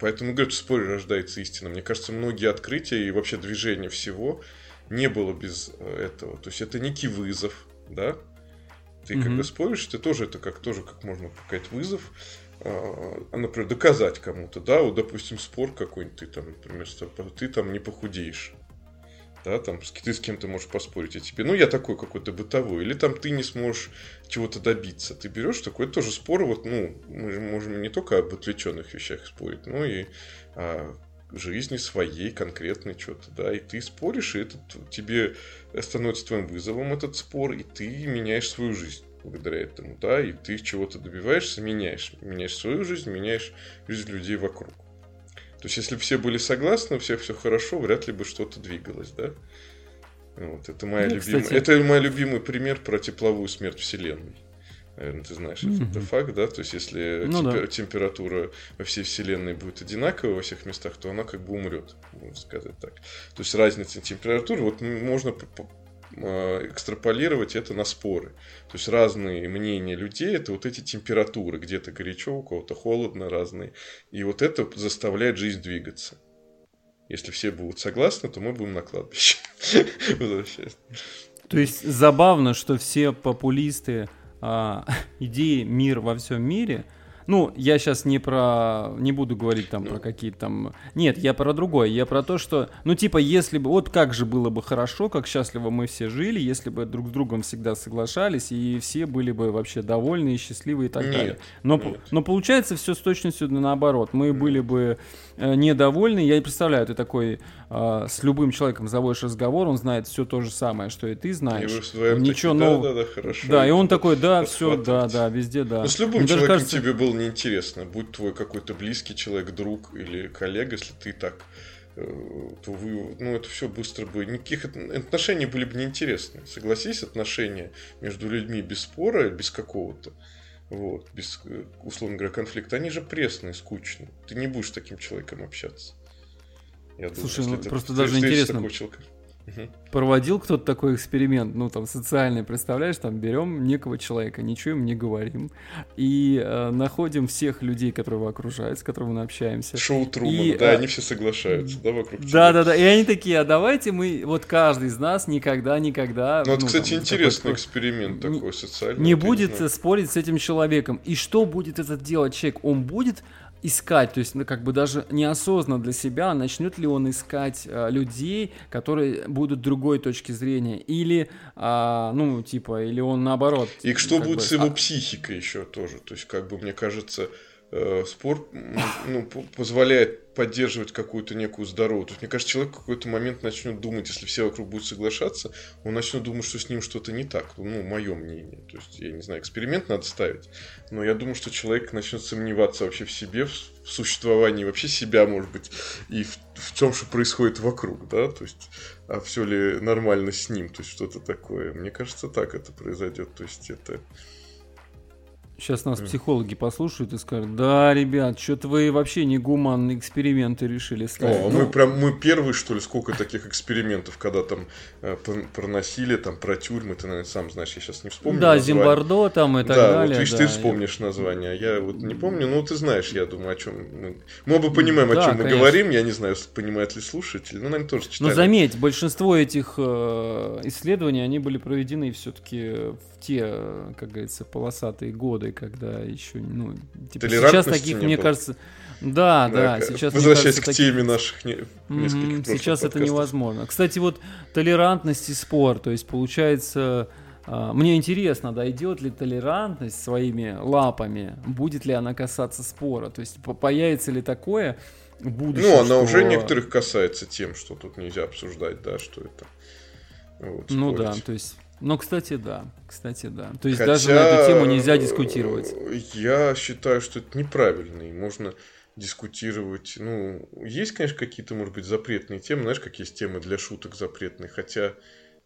поэтому говорят, в споре рождается истина. Мне кажется, многие открытия и вообще движения всего не было без э, этого. То есть это некий вызов, да? Ты mm-hmm. когда споришь, ты тоже это как тоже как можно показать вызов, а, например, доказать кому-то, да, вот, допустим, спор какой-нибудь, ты там, например, ты там не похудеешь, да, там ты с кем-то можешь поспорить, а тебе, ну я такой какой-то бытовой, или там ты не сможешь чего-то добиться. Ты берешь такой тоже спор, вот, ну, мы же можем не только об отвлеченных вещах спорить, но и о жизни своей конкретной что-то, да, и ты споришь, и это тебе становится твоим вызовом этот спор, и ты меняешь свою жизнь благодаря этому, да, и ты чего-то добиваешься, меняешь, меняешь свою жизнь, меняешь жизнь людей вокруг. То есть, если все были согласны, у всех все хорошо, вряд ли бы что-то двигалось, да? Вот, это, моя ну, любимая, кстати... это мой любимый пример про тепловую смерть Вселенной. Наверное, ты знаешь, mm-hmm. это факт, да? То есть, если ну, темпер- да. температура во всей Вселенной будет одинаковая во всех местах, то она как бы умрет, можно сказать так. То есть, разница температуры, вот можно экстраполировать это на споры. То есть разные мнения людей это вот эти температуры, где-то горячо, у кого-то холодно, разные. И вот это заставляет жизнь двигаться. Если все будут согласны, то мы будем на кладбище. То есть забавно, что все популисты а, идеи мир во всем мире – ну, я сейчас не про... Не буду говорить там про какие-то там... Нет, я про другое. Я про то, что... Ну, типа, если бы... Вот как же было бы хорошо, как счастливо мы все жили, если бы друг с другом всегда соглашались, и все были бы вообще довольны и счастливы и так нет, далее. Но, нет. но получается все с точностью наоборот. Мы нет. были бы э, недовольны. Я не представляю, ты такой э, с любым человеком заводишь разговор, он знает все то же самое, что и ты знаешь. И вы Ничего нового. Да, да, да, хорошо. Да, и он такой, да, все, да, да, везде, да. Ну, с любым Мне человеком кажется... тебе был неинтересно, будь твой какой-то близкий человек, друг или коллега, если ты так э, то вы, ну, это все быстро бы, никаких отношений были бы неинтересны. Согласись, отношения между людьми без спора, без какого-то, вот, без, э, условно говоря, конфликта, они же пресные, скучные. Ты не будешь с таким человеком общаться. Я Слушай, думаю, ну, просто даже интересно. Человека, Проводил кто-то такой эксперимент, ну там социальный, представляешь, там берем некого человека, ничего им не говорим, и э, находим всех людей, которые его окружают, с которыми мы общаемся. Шоу Труман, и, да, э, они все соглашаются, да, вокруг тебя. Да, да, да, и они такие, а давайте мы, вот каждый из нас никогда, никогда... Ну, это, ну, кстати, там, интересный такой, эксперимент такой не, социальный. Не будет спорить с этим человеком. И что будет этот делать человек? Он будет искать, то есть, ну, как бы даже неосознанно для себя, начнет ли он искать э, людей, которые будут другой точки зрения, или, э, ну, типа, или он наоборот. И что будет бы, с его а... психикой еще тоже, то есть, как бы, мне кажется, спорт ну, позволяет поддерживать какую-то некую здоровую. То есть, мне кажется, человек в какой-то момент начнет думать, если все вокруг будут соглашаться, он начнет думать, что с ним что-то не так. Ну, мое мнение. То есть, я не знаю, эксперимент надо ставить. Но я думаю, что человек начнет сомневаться вообще в себе, в существовании вообще себя, может быть, и в, в том, что происходит вокруг, да, то есть, а все ли нормально с ним, то есть, что-то такое. Мне кажется, так это произойдет. То есть, это Сейчас нас психологи послушают и скажут, да, ребят, что-то вы вообще не гуманные эксперименты решили ставить. О, ну... мы прям, мы первые, что ли, сколько таких экспериментов, когда там э, про насилие, там про тюрьмы, ты, наверное, сам знаешь, я сейчас не вспомню. Да, название. Зимбардо там и так да, далее. Вот, видишь, да, ты вспомнишь название, а я вот не помню, ну ты знаешь, я думаю, о чем мы... Мы оба понимаем, да, о чем мы говорим, я не знаю, понимает ли слушатель, ну, наверное, тоже читали. Но заметь, большинство этих э, исследований, они были проведены все-таки в те, как говорится, полосатые годы, делали, когда еще, ну, типа, сейчас таких, мне было. кажется, да, да, да сейчас. Возвращаясь кажется, к теме наших не... mm-hmm, Сейчас это невозможно. Кстати, вот толерантность и спор, то есть получается. А, мне интересно, дойдет ли толерантность своими лапами, будет ли она касаться спора, то есть появится ли такое будущем. Ну, она что... уже некоторых касается тем, что тут нельзя обсуждать, да, что это. Вот, ну да, то есть ну, кстати, да. Кстати, да. То есть Хотя, даже на эту тему нельзя дискутировать. Я считаю, что это неправильно. И можно дискутировать. Ну, есть, конечно, какие-то, может быть, запретные темы. Знаешь, как есть темы для шуток запретные. Хотя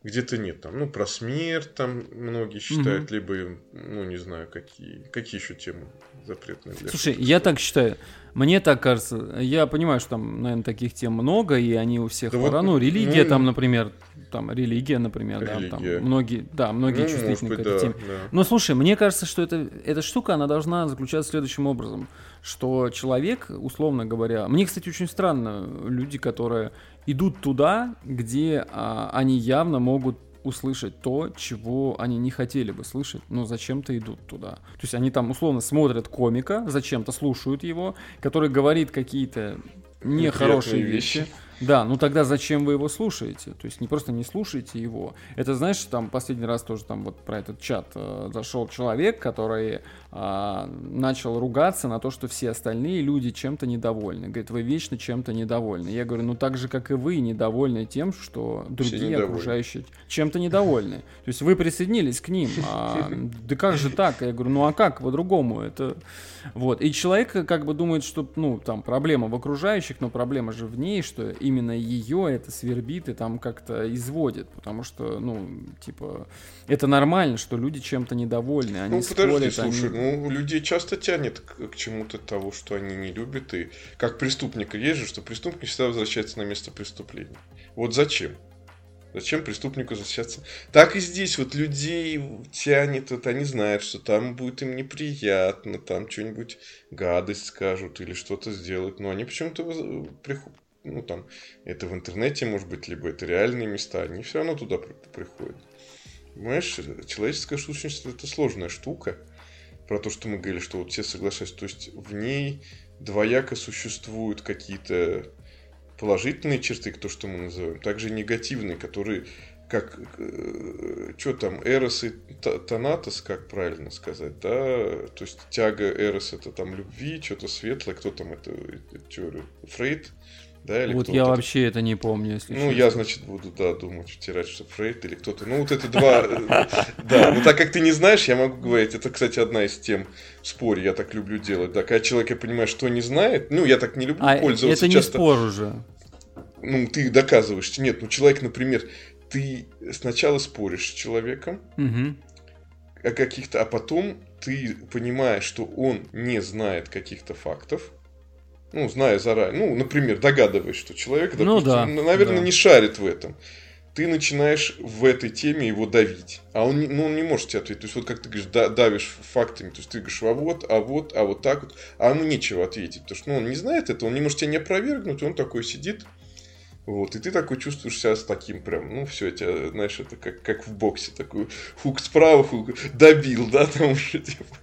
где-то нет там, ну, про смерть там многие считают, угу. либо, ну, не знаю, какие, какие еще темы запретные. Для Слушай, шуток. я так считаю, мне так кажется, я понимаю, что там, наверное, таких тем много, и они у всех да пора. Вот, ну, религия ну, там, например, там, религия, например, религия. да, там, многие, да, многие ну, чувствительны быть, к этой да, теме. Да. Но слушай, мне кажется, что это, эта штука, она должна заключаться следующим образом, что человек, условно говоря, мне, кстати, очень странно люди, которые идут туда, где а, они явно могут услышать то, чего они не хотели бы слышать, но зачем-то идут туда. То есть они там условно смотрят комика, зачем-то слушают его, который говорит какие-то нехорошие вещи. вещи да, ну тогда зачем вы его слушаете? То есть не просто не слушайте его. Это, знаешь, там последний раз тоже там вот про этот чат э, зашел человек, который э, начал ругаться на то, что все остальные люди чем-то недовольны. Говорит, вы вечно чем-то недовольны. Я говорю, ну так же, как и вы, недовольны тем, что другие окружающие чем-то недовольны. То есть вы присоединились к ним. А, да как же так? Я говорю, ну а как по-другому? Это вот. И человек как бы думает, что ну там проблема в окружающих, но проблема же в ней, что и именно ее это свербит и там как-то изводит, потому что, ну, типа, это нормально, что люди чем-то недовольны, они Ну, подожди, спорят, слушай, они... ну, людей часто тянет к, к чему-то того, что они не любят, и как преступника есть же, что преступник всегда возвращается на место преступления. Вот зачем? Зачем преступнику возвращаться? Так и здесь вот людей тянет, вот они знают, что там будет им неприятно, там что-нибудь гадость скажут или что-то сделают, но они почему-то ну там, это в интернете, может быть, либо это реальные места, они все равно туда приходят. Понимаешь, человеческая сущность это сложная штука. Про то, что мы говорили, что вот все соглашаются. То есть в ней двояко существуют какие-то положительные черты, то, что мы называем, также негативные, которые как э, что там, Эрос и Танатос, как правильно сказать, да, то есть тяга Эрос это там любви, что-то светлое, кто там это, это теорию, Фрейд, да, или вот я вообще это не помню, если Ну, честно. я, значит, буду, да, думать, втирать, что Фрейд или кто-то. Ну, вот это два... Да, но так как ты не знаешь, я могу говорить, это, кстати, одна из тем в споре, я так люблю делать. Да, когда человек, я понимаю, что не знает, ну, я так не люблю а пользоваться это не спор уже. Ну, ты доказываешь. Нет, ну, человек, например, ты сначала споришь с человеком о каких-то, а потом ты понимаешь, что он не знает каких-то фактов, ну, зная заранее, ну, например, догадываясь, что человек, ну допустим, ну, да, наверное, да. не шарит в этом, ты начинаешь в этой теме его давить. А он, ну, он не может тебе ответить. То есть, вот как ты говоришь, да, давишь фактами, то есть ты говоришь, а вот, а вот, а вот так вот, а ему нечего ответить, потому что ну, он не знает этого, он не может тебя не опровергнуть, он такой сидит, вот, и ты такой чувствуешь себя с таким прям, ну, все, тебя, знаешь, это как, как в боксе, такой хук справа, хук добил, да, там уже, типа.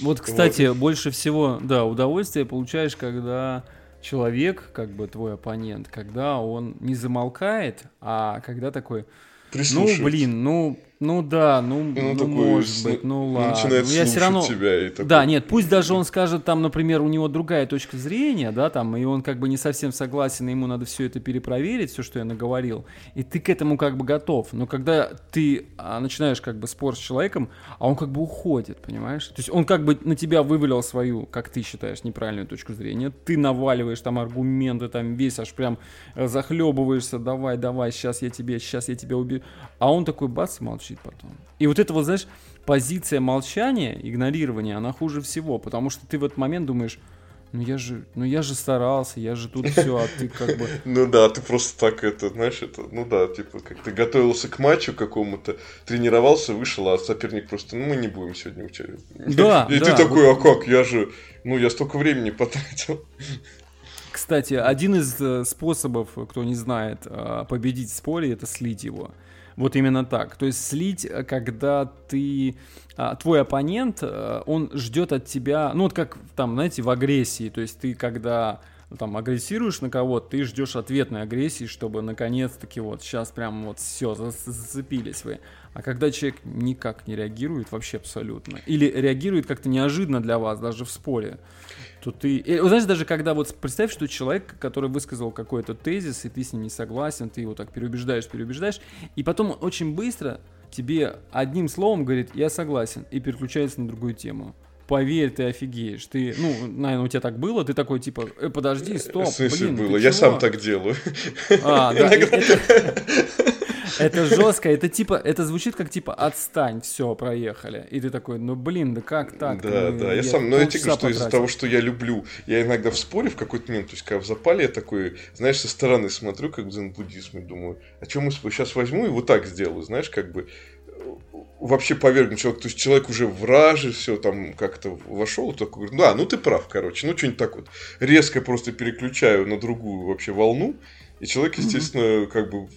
Вот, кстати, вот. больше всего, да, удовольствие получаешь, когда человек, как бы твой оппонент, когда он не замолкает, а когда такой, ну, блин, ну, ну да, ну, ну, ну может быть, ну ладно. Начинает ну, я все равно... тебя. И такой... Да, нет, пусть даже он скажет, там, например, у него другая точка зрения, да, там, и он как бы не совсем согласен, и ему надо все это перепроверить, все, что я наговорил, и ты к этому как бы готов. Но когда ты а, начинаешь как бы спор с человеком, а он как бы уходит, понимаешь? То есть он как бы на тебя вывалил свою, как ты считаешь, неправильную точку зрения, ты наваливаешь там аргументы, там весь аж прям захлебываешься, давай, давай, сейчас я тебе, сейчас я тебя убью. А он такой бац, молчит молчит потом. И вот это вот, знаешь, позиция молчания, игнорирования, она хуже всего, потому что ты в этот момент думаешь, ну я же, ну я же старался, я же тут все, а ты как бы... Ну да, ты просто так это, знаешь, это, ну да, типа, как ты готовился к матчу какому-то, тренировался, вышел, а соперник просто, ну мы не будем сегодня учить. Да, И ты такой, а как, я же, ну я столько времени потратил. Кстати, один из э, способов, кто не знает, э, победить в споре, это слить его. Вот именно так. То есть слить, э, когда ты а, твой оппонент, э, он ждет от тебя, ну вот как там, знаете, в агрессии, то есть ты когда там агрессируешь на кого-то, ты ждешь ответной агрессии, чтобы наконец-таки вот сейчас прям вот все, зацепились вы. А когда человек никак не реагирует вообще абсолютно, или реагирует как-то неожиданно для вас, даже в споре, то ты... И, знаешь, даже когда вот представь, что человек, который высказал какой-то тезис, и ты с ним не согласен, ты его так переубеждаешь, переубеждаешь, и потом очень быстро тебе одним словом говорит «я согласен» и переключается на другую тему поверь, ты офигеешь. Ты, ну, наверное, у тебя так было, ты такой, типа, э, подожди, стоп, блин, было, я чего? сам так делаю. А, да, это жестко, это типа, это звучит как типа отстань, все, проехали. И ты такой, ну блин, да как так? Да, да, я сам, но я тебе говорю, что из-за того, что я люблю, я иногда в споре в какой-то момент, то есть когда в запале я такой, знаешь, со стороны смотрю, как в дзен-буддизме, думаю, а что мы сейчас возьму и вот так сделаю, знаешь, как бы вообще повергнуть человека. То есть человек уже враже, все там как-то вошел, такой говорит, да, ну ты прав, короче, ну что-нибудь так вот. Резко просто переключаю на другую вообще волну, и человек, естественно, mm-hmm. как бы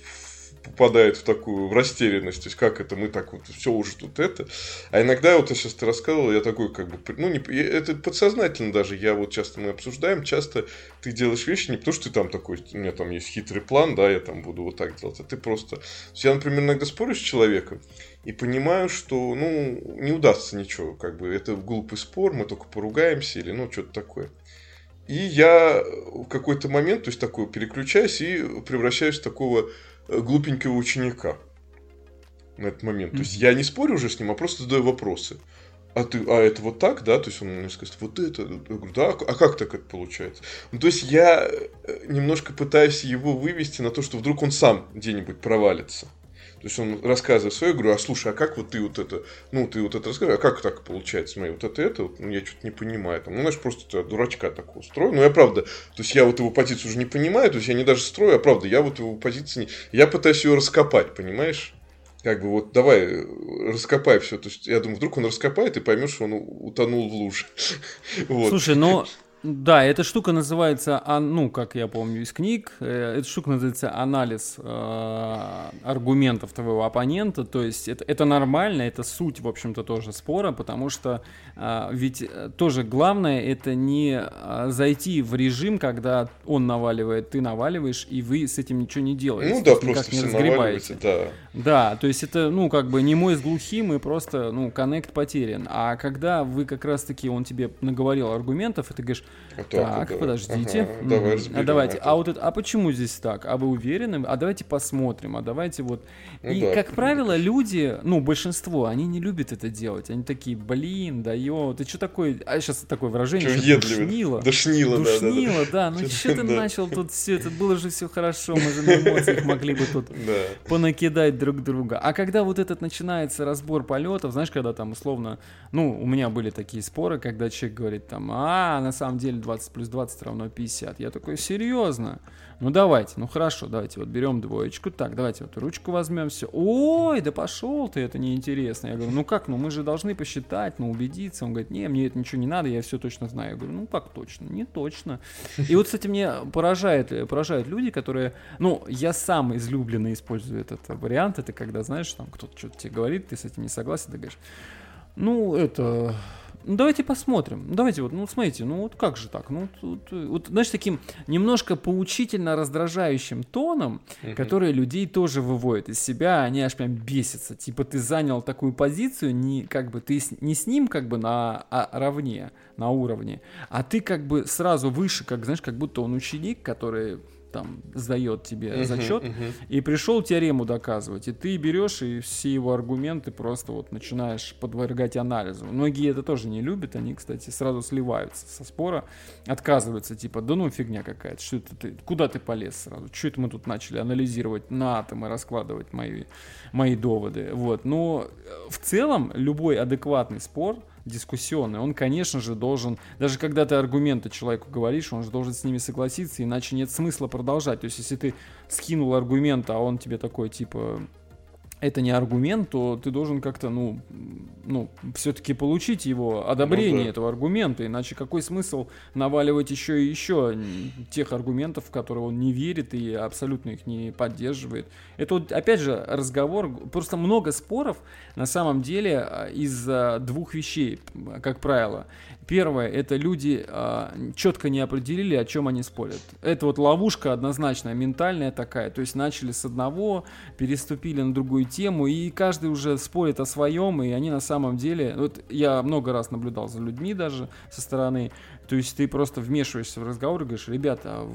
попадает в такую в растерянность, то есть как это мы так вот все уже тут это, а иногда вот я сейчас ты рассказывал, я такой как бы ну не это подсознательно даже я вот часто мы обсуждаем, часто ты делаешь вещи не потому что ты там такой у меня там есть хитрый план, да, я там буду вот так делать, а ты просто я например иногда спорю с человеком и понимаю, что ну не удастся ничего, как бы это глупый спор, мы только поругаемся или ну что-то такое. И я в какой-то момент, то есть такой переключаюсь и превращаюсь в такого Э, глупенького ученика на этот момент. Mm-hmm. То есть я не спорю уже с ним, а просто задаю вопросы. А ты, а это вот так, да? То есть он мне скажет, вот это. Я говорю, да, а как так это получается? Ну, то есть я э, немножко пытаюсь его вывести на то, что вдруг он сам где-нибудь провалится. То есть он рассказывает свое, я говорю, а слушай, а как вот ты вот это, ну, ты вот это рассказываешь, а как так получается, смотри, вот это, это, вот, ну, я что-то не понимаю, там, ну, знаешь, просто дурачка такого строю, ну, я правда, то есть я вот его позицию уже не понимаю, то есть я не даже строю, а правда, я вот его позиции не, я пытаюсь ее раскопать, понимаешь? Как бы вот давай раскопай все. То есть я думаю, вдруг он раскопает и поймешь, что он утонул в луже. Слушай, но да, эта штука называется, ну, как я помню из книг, э, эта штука называется анализ э, аргументов твоего оппонента. То есть это, это нормально, это суть, в общем-то, тоже спора, потому что э, ведь э, тоже главное это не э, зайти в режим, когда он наваливает, ты наваливаешь, и вы с этим ничего не делаете. Ну да, просто не разгребаете. Да. да, то есть это, ну, как бы не мой с глухим, и просто, ну, коннект потерян. А когда вы как раз-таки, он тебе наговорил аргументов, и ты говоришь, а так, так подождите. Ага, давай а давайте. Это. А вот это, а почему здесь так? А вы уверены? А давайте посмотрим. А давайте вот. Ну, и да. как правило, люди, ну большинство, они не любят это делать. Они такие, блин, да ё, ты что такой? А сейчас такое выражение. Что душнило. Душнило, да, Душнило, да. Ну что ты начал тут все это было же все хорошо, мы же на эмоциях могли бы тут понакидать друг друга. А когда вот этот начинается разбор полетов, знаешь, когда там условно, ну у меня были такие споры, когда человек говорит там, а на самом деле 20 плюс 20 равно 50. Я такой, серьезно? Ну давайте, ну хорошо, давайте вот берем двоечку. Так, давайте вот ручку возьмем, все. Ой, да пошел ты, это неинтересно. Я говорю, ну как, ну мы же должны посчитать, ну убедиться. Он говорит, не, мне это ничего не надо, я все точно знаю. Я говорю, ну как точно? Не точно. И вот, кстати, мне поражает, поражают люди, которые, ну, я сам излюбленно использую этот вариант. Это когда, знаешь, там кто-то что-то тебе говорит, ты с этим не согласен, ты говоришь, ну, это ну давайте посмотрим. Давайте вот, ну смотрите, ну вот как же так? Ну тут, вот, знаешь, таким немножко поучительно раздражающим тоном, uh-huh. который людей тоже выводит из себя, они аж прям бесятся. Типа ты занял такую позицию, не как бы ты не с ним как бы на а, равне, на уровне, а ты как бы сразу выше, как знаешь, как будто он ученик, который там сдает тебе uh-huh, зачет, uh-huh. и пришел теорему доказывать, и ты берешь и все его аргументы просто вот начинаешь подвергать анализу. Многие это тоже не любят, они, кстати, сразу сливаются со спора, отказываются, типа, да ну фигня какая-то, что это ты, куда ты полез сразу, что это мы тут начали анализировать на атомы, раскладывать мои, мои доводы, вот. Но э, в целом любой адекватный спор – дискуссионный, он, конечно же, должен, даже когда ты аргументы человеку говоришь, он же должен с ними согласиться, иначе нет смысла продолжать. То есть, если ты скинул аргумент, а он тебе такой, типа, это не аргумент, то ты должен как-то, ну, ну, все-таки получить его одобрение ну, да. этого аргумента, иначе какой смысл наваливать еще и еще тех аргументов, в которые он не верит и абсолютно их не поддерживает. Это вот, опять же, разговор, просто много споров на самом деле а, из-за двух вещей, как правило. Первое, это люди а, четко не определили, о чем они спорят. Это вот ловушка однозначная, ментальная такая. То есть начали с одного, переступили на другую тему, и каждый уже спорит о своем, и они на самом деле... Вот я много раз наблюдал за людьми даже со стороны. То есть ты просто вмешиваешься в разговор и говоришь, ребята,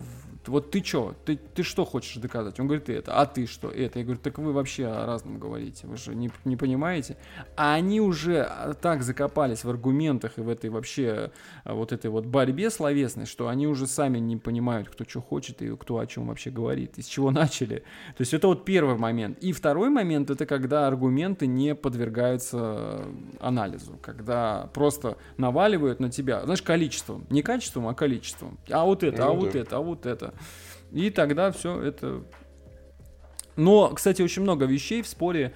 вот ты что, ты, ты что хочешь доказать? Он говорит, это, а ты что, это? Я говорю, так вы вообще о разном говорите, вы же не, не понимаете. А они уже а, так закопались в аргументах и в этой вообще а, вот этой вот борьбе словесной, что они уже сами не понимают, кто что хочет и кто о чем вообще говорит, из чего начали. То есть это вот первый момент. И второй момент, это когда аргументы не подвергаются анализу, когда просто наваливают на тебя, знаешь, количеством, не качеством, а количеством. А вот это, а ну, а да. вот это, а вот это. И тогда все это... Но, кстати, очень много вещей в споре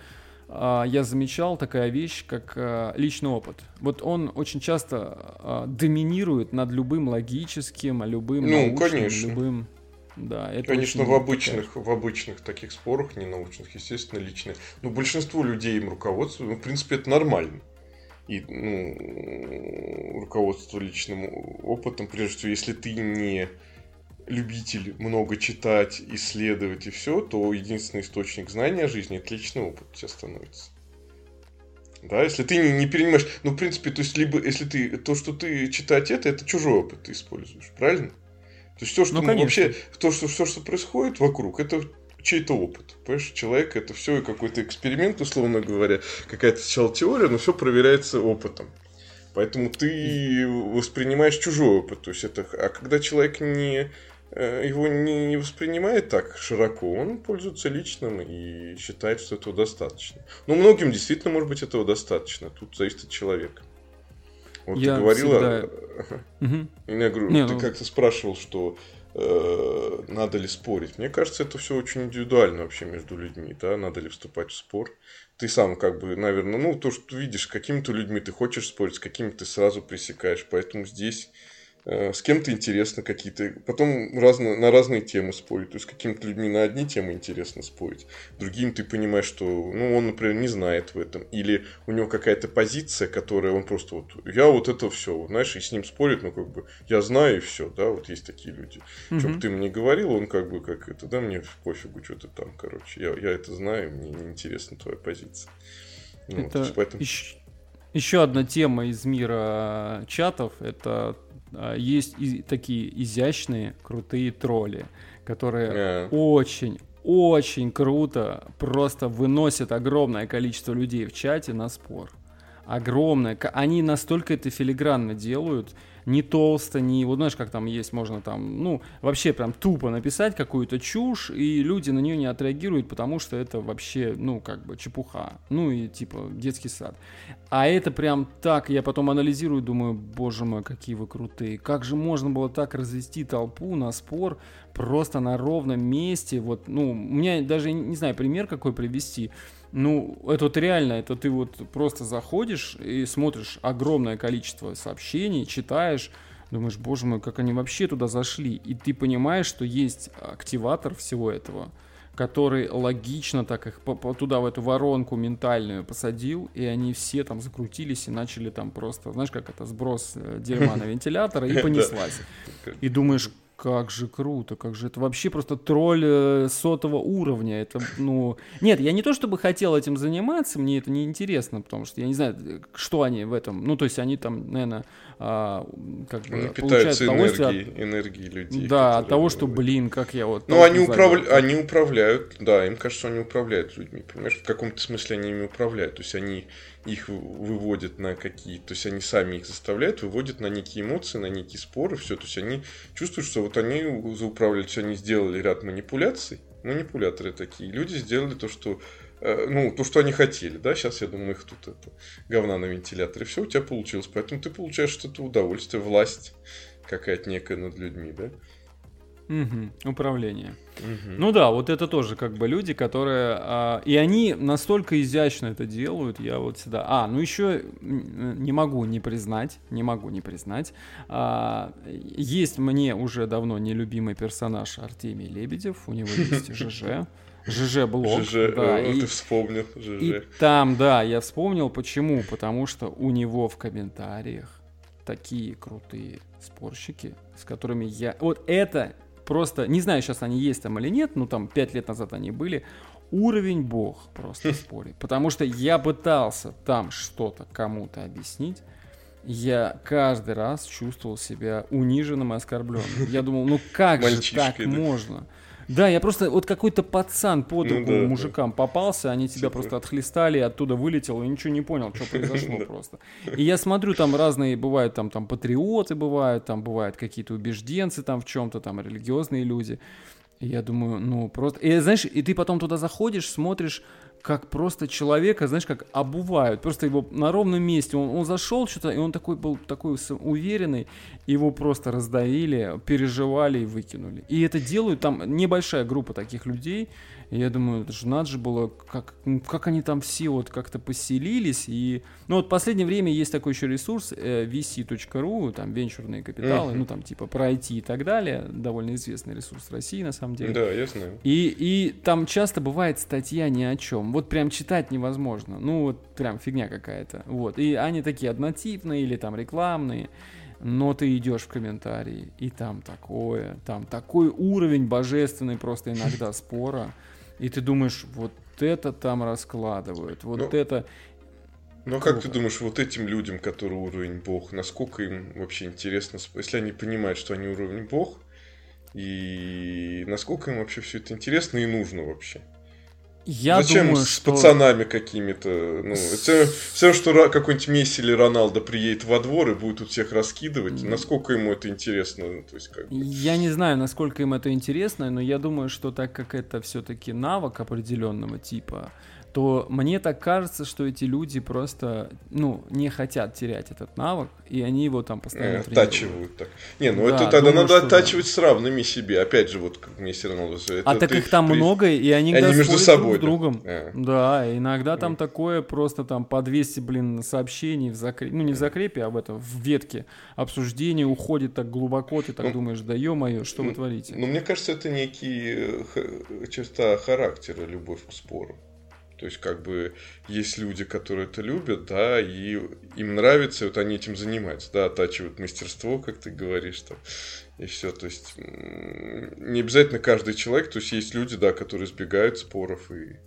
а, я замечал такая вещь, как а, личный опыт. Вот он очень часто а, доминирует над любым логическим, любым ну, научным, конечно. любым... Да, это Конечно, в обычных, в обычных таких спорах, не научных, естественно, личные. Но большинство людей им руководствуют, ну, в принципе, это нормально. И ну, руководство личным опытом, прежде всего, если ты не любитель много читать, исследовать и все, то единственный источник знания о жизни это личный опыт у тебя становится. Да, если ты не, не перенимаешь, ну, в принципе, то есть, либо, если ты, то, что ты читать это, это чужой опыт ты используешь, правильно? То есть, все, что ну, вообще, то, что, все, что происходит вокруг, это чей-то опыт. Понимаешь, человек это все какой-то эксперимент, условно говоря, какая-то сначала теория, но все проверяется опытом. Поэтому ты воспринимаешь чужой опыт. То есть это, а когда человек не его не, не воспринимает так широко, он пользуется личным и считает, что этого достаточно. Но многим действительно, может быть, этого достаточно. Тут зависит от человека. Вот я ты говорила... Всегда... Угу. Я говорю, не, ты ну... как-то спрашивал, что э, надо ли спорить. Мне кажется, это все очень индивидуально вообще между людьми, да, надо ли вступать в спор. Ты сам как бы, наверное, ну, то, что ты видишь, какими-то людьми ты хочешь спорить, с какими ты сразу пресекаешь. Поэтому здесь Э, с кем-то интересно какие-то, потом разно, на разные темы спорить, то есть с какими-то людьми на одни темы интересно спорить, другим ты понимаешь, что, ну, он, например, не знает в этом, или у него какая-то позиция, которая он просто вот, я вот это все, знаешь, и с ним спорит, ну, как бы, я знаю и все, да, вот есть такие люди. Угу. Что бы ты мне говорил, он как бы, как это, да, мне пофигу, что ты там, короче, я, я это знаю, мне не интересна твоя позиция. Ну, это вот, поэтому... еще, еще одна тема из мира чатов, это есть и такие изящные, крутые тролли, которые yeah. очень, очень круто просто выносят огромное количество людей в чате на спор. Огромное. Они настолько это филигранно делают, не толсто, не... Вот знаешь, как там есть, можно там, ну, вообще прям тупо написать какую-то чушь, и люди на нее не отреагируют, потому что это вообще, ну, как бы чепуха. Ну, и типа детский сад. А это прям так, я потом анализирую, думаю, боже мой, какие вы крутые. Как же можно было так развести толпу на спор просто на ровном месте? Вот, ну, у меня даже, не знаю, пример какой привести. Ну, это вот реально, это ты вот просто заходишь и смотришь огромное количество сообщений, читаешь, думаешь, боже мой, как они вообще туда зашли. И ты понимаешь, что есть активатор всего этого, который логично так их туда, в эту воронку ментальную посадил, и они все там закрутились и начали там просто, знаешь, как это, сброс э, дерьма на вентилятор, и понеслась. И думаешь, как же круто, как же это вообще просто тролль э, сотого уровня. Это, ну... Нет, я не то чтобы хотел этим заниматься, мне это не интересно, потому что я не знаю, что они в этом. Ну, то есть они там, наверное, а, как бы они получают удовольствие от... энергии людей. Да, от того, что, блин, как я вот... Ну, они, управля... они управляют, да, им кажется, что они управляют людьми, понимаешь? В каком-то смысле они ими управляют. То есть они их выводят на какие, то есть они сами их заставляют, выводят на некие эмоции, на некие споры, все, то есть они чувствуют, что вот они зауправляли, все, они сделали ряд манипуляций, манипуляторы такие, люди сделали то, что ну, то, что они хотели, да, сейчас, я думаю, их тут это, говна на вентиляторе, все у тебя получилось, поэтому ты получаешь что-то удовольствие, власть какая-то некая над людьми, да. Угу, управление. Угу. Ну да, вот это тоже как бы люди, которые... А, и они настолько изящно это делают, я вот всегда... А, ну еще не могу не признать, не могу не признать. А, есть мне уже давно нелюбимый персонаж Артемий Лебедев, у него есть ЖЖ. ЖЖ блог. ЖЖ, да, и, ты вспомнил ЖЖ. И там, да, я вспомнил, почему. Потому что у него в комментариях такие крутые спорщики, с которыми я... Вот это просто, не знаю, сейчас они есть там или нет, ну там пять лет назад они были, уровень бог просто в споре. Потому что я пытался там что-то кому-то объяснить, я каждый раз чувствовал себя униженным и оскорбленным. Я думал, ну как же так можно? Да, я просто вот какой-то пацан под руку ну, да, мужикам да. попался, они тебя Супер. просто отхлестали, оттуда вылетел, и ничего не понял, что произошло просто. И я смотрю, там разные бывают, там, там патриоты бывают, там бывают какие-то убежденцы там в чем-то, там религиозные люди. Я думаю, ну просто... И знаешь, и ты потом туда заходишь, смотришь, как просто человека, знаешь, как обувают. Просто его на ровном месте. Он, он зашел что-то, и он такой был такой уверенный. Его просто раздавили, переживали и выкинули. И это делают там небольшая группа таких людей. И я думаю, это же надо же было, как, ну, как они там все вот как-то поселились. И, ну вот в последнее время есть такой еще ресурс э, vc.ru, там венчурные капиталы, mm-hmm. ну там типа про IT и так далее. Довольно известный ресурс России на самом деле. Да, я знаю. И, и там часто бывает статья ни о чем. Вот прям читать невозможно. Ну вот прям фигня какая-то. Вот. И они такие однотипные или там рекламные но ты идешь в комментарии, и там такое, там такой уровень божественный просто иногда спора. И ты думаешь, вот это там раскладывают, вот ну, это... Ну а как ты думаешь, вот этим людям, которые уровень бог, насколько им вообще интересно, если они понимают, что они уровень бог, и насколько им вообще все это интересно и нужно вообще? Я Зачем думаю, с что... пацанами какими-то? Ну, все, все, что какой-нибудь Месси или Роналдо приедет во двор и будет тут всех раскидывать, насколько ему это интересно? Ну, то есть, как бы... Я не знаю, насколько им это интересно, но я думаю, что так как это все-таки навык определенного типа, то мне так кажется, что эти люди просто, ну, не хотят терять этот навык, и они его там постоянно э, Оттачивают так. Не, ну да, это тогда думаю, надо оттачивать да. с равными себе. Опять же, вот как Месси Роналду. А так их там при... много, и они, они между собой друг с другом. Да, а. да иногда там такое просто там по 200, блин, сообщений в закрепе, ну не в закрепе, а в этом, в ветке обсуждение уходит так глубоко, ты так ну, думаешь, да ё-моё, что ну, вы творите? Ну, мне кажется, это некий э, черта характера, любовь к спору. То есть, как бы, есть люди, которые это любят, да, и им нравится, и вот они этим занимаются, да, оттачивают мастерство, как ты говоришь, там, и все. То есть, не обязательно каждый человек, то есть, есть люди, да, которые избегают споров и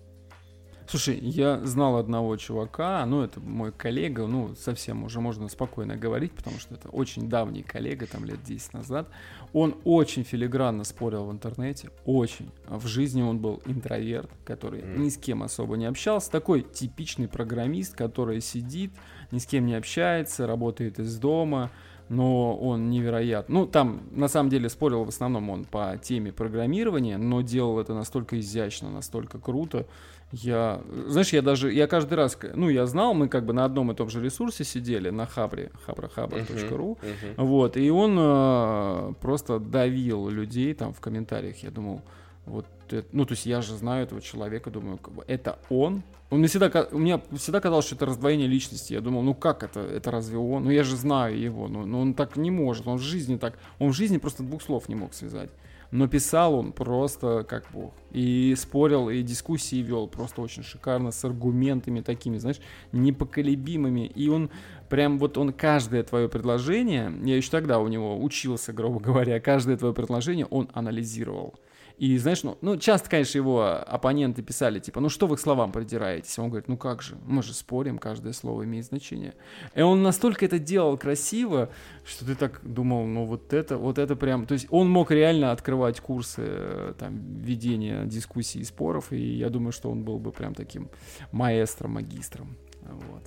Слушай, я знал одного чувака, ну, это мой коллега, ну, совсем уже можно спокойно говорить, потому что это очень давний коллега, там, лет 10 назад. Он очень филигранно спорил в интернете, очень. В жизни он был интроверт, который mm. ни с кем особо не общался. Такой типичный программист, который сидит, ни с кем не общается, работает из дома, но он невероятно. Ну, там, на самом деле, спорил в основном он по теме программирования, но делал это настолько изящно, настолько круто, я, знаешь, я даже, я каждый раз, ну, я знал, мы как бы на одном и том же ресурсе сидели, на хабре, хабрахабр.ру, uh-huh, uh-huh. вот, и он э, просто давил людей там в комментариях, я думал, вот, это, ну, то есть я же знаю этого человека, думаю, это он, он мне всегда, у меня всегда казалось, что это раздвоение личности. Я думал, ну как это, это разве он? Ну я же знаю его, ну, ну он так не может, он в жизни так, он в жизни просто двух слов не мог связать но писал он просто как бог. И спорил, и дискуссии вел просто очень шикарно, с аргументами такими, знаешь, непоколебимыми. И он прям вот он каждое твое предложение, я еще тогда у него учился, грубо говоря, каждое твое предложение он анализировал. И знаешь, ну, ну часто, конечно, его оппоненты писали, типа, ну что вы к словам придираетесь? Он говорит, ну как же, мы же спорим, каждое слово имеет значение. И он настолько это делал красиво, что ты так думал, ну вот это, вот это прям, то есть он мог реально открывать курсы э, там ведения дискуссий и споров, и я думаю, что он был бы прям таким маэстро, магистром. Вот.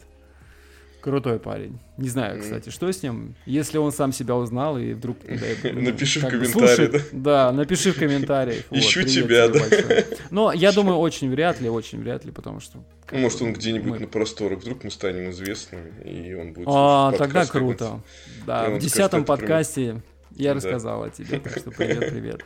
Крутой парень. Не знаю, кстати, что с ним. Если он сам себя узнал и вдруг... Напиши в комментариях. Да, напиши в комментариях. Ищу тебя, да. Но я думаю, очень вряд ли, очень вряд ли, потому что... Может, он где-нибудь на просторах, вдруг мы станем известными, и он будет... А, тогда круто. Да, в десятом подкасте Я рассказал о тебе, так что привет-привет.